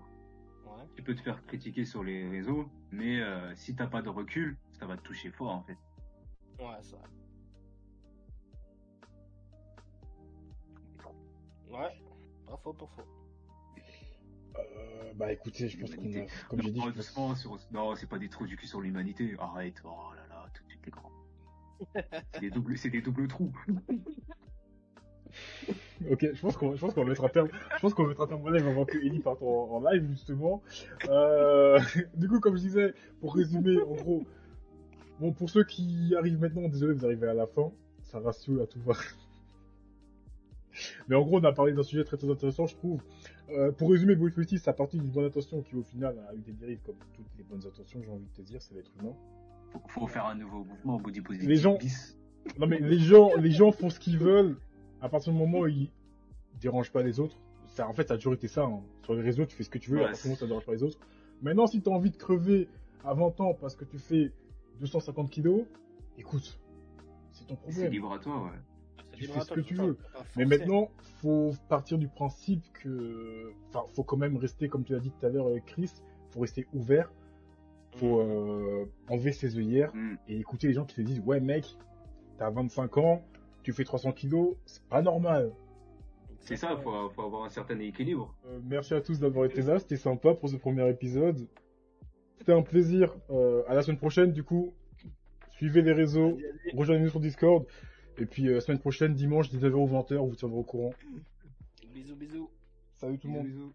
Ouais. tu peux te faire critiquer sur les réseaux, mais euh, si t'as pas de recul, ça va te toucher fort en fait. Ouais, c'est Ouais. Pas faux, pas faux. Euh, bah écoutez, je pense qu'on a, comme j'ai dit, Non, je pense- doucement sur- Non, c'est pas des trous du cul sur l'humanité. Arrête. Oh là là, tout de suite les grands. c'est des doubles, c'est des doubles trous. *laughs* Ok, je pense qu'on, je pense qu'on un terme, je pense qu'on un terme au live avant que Ellie parte en, en live, justement. Euh, *laughs* du coup, comme je disais, pour résumer, en gros, bon, pour ceux qui arrivent maintenant, désolé, vous arrivez à la fin, ça ratio à tout va. Mais en gros, on a parlé d'un sujet très très intéressant, je trouve. Euh, pour résumer, Boy Fifty, ça partit d'une bonne intention qui, au final, a eu des dérives comme toutes les bonnes intentions, j'ai envie de te dire, c'est l'être humain. Faut, faut faire un nouveau mouvement body positive. Les gens-. Non mais les gens, les gens font ce qu'ils veulent. À partir du moment où ils dérangent pas les autres, ça en fait ça a toujours été ça. hein. Sur les réseaux, tu fais ce que tu veux. Ouais, à partir du moment où ça dérange pas les autres. Maintenant, si t'as envie de crever à 20 ans parce que tu fais 250 kilos, écoute, c'est ton C'est problème. libre à toi, ouais. Libre fais ce que tu veux. Mais maintenant, faut partir du principe que, enfin, faut quand même rester, comme tu l'as dit tout à l'heure avec Chris, faut rester ouvert. Faut euh, enlever ses œillères Hmm. et écouter les gens qui te disent ouais mec t'as 25 ans tu fais 300 kilos c'est pas normal C'est ça, faut, faut avoir un certain équilibre. Euh, merci à tous d'avoir été là c'était sympa pour ce premier épisode c'était un plaisir Euh, à la semaine prochaine du coup suivez les réseaux rejoignez-nous sur Discord et puis euh, semaine prochaine dimanche 19h ou 20h vous tiendrez au courant Bisous, bisous. salut tout le monde Bisous, bisous.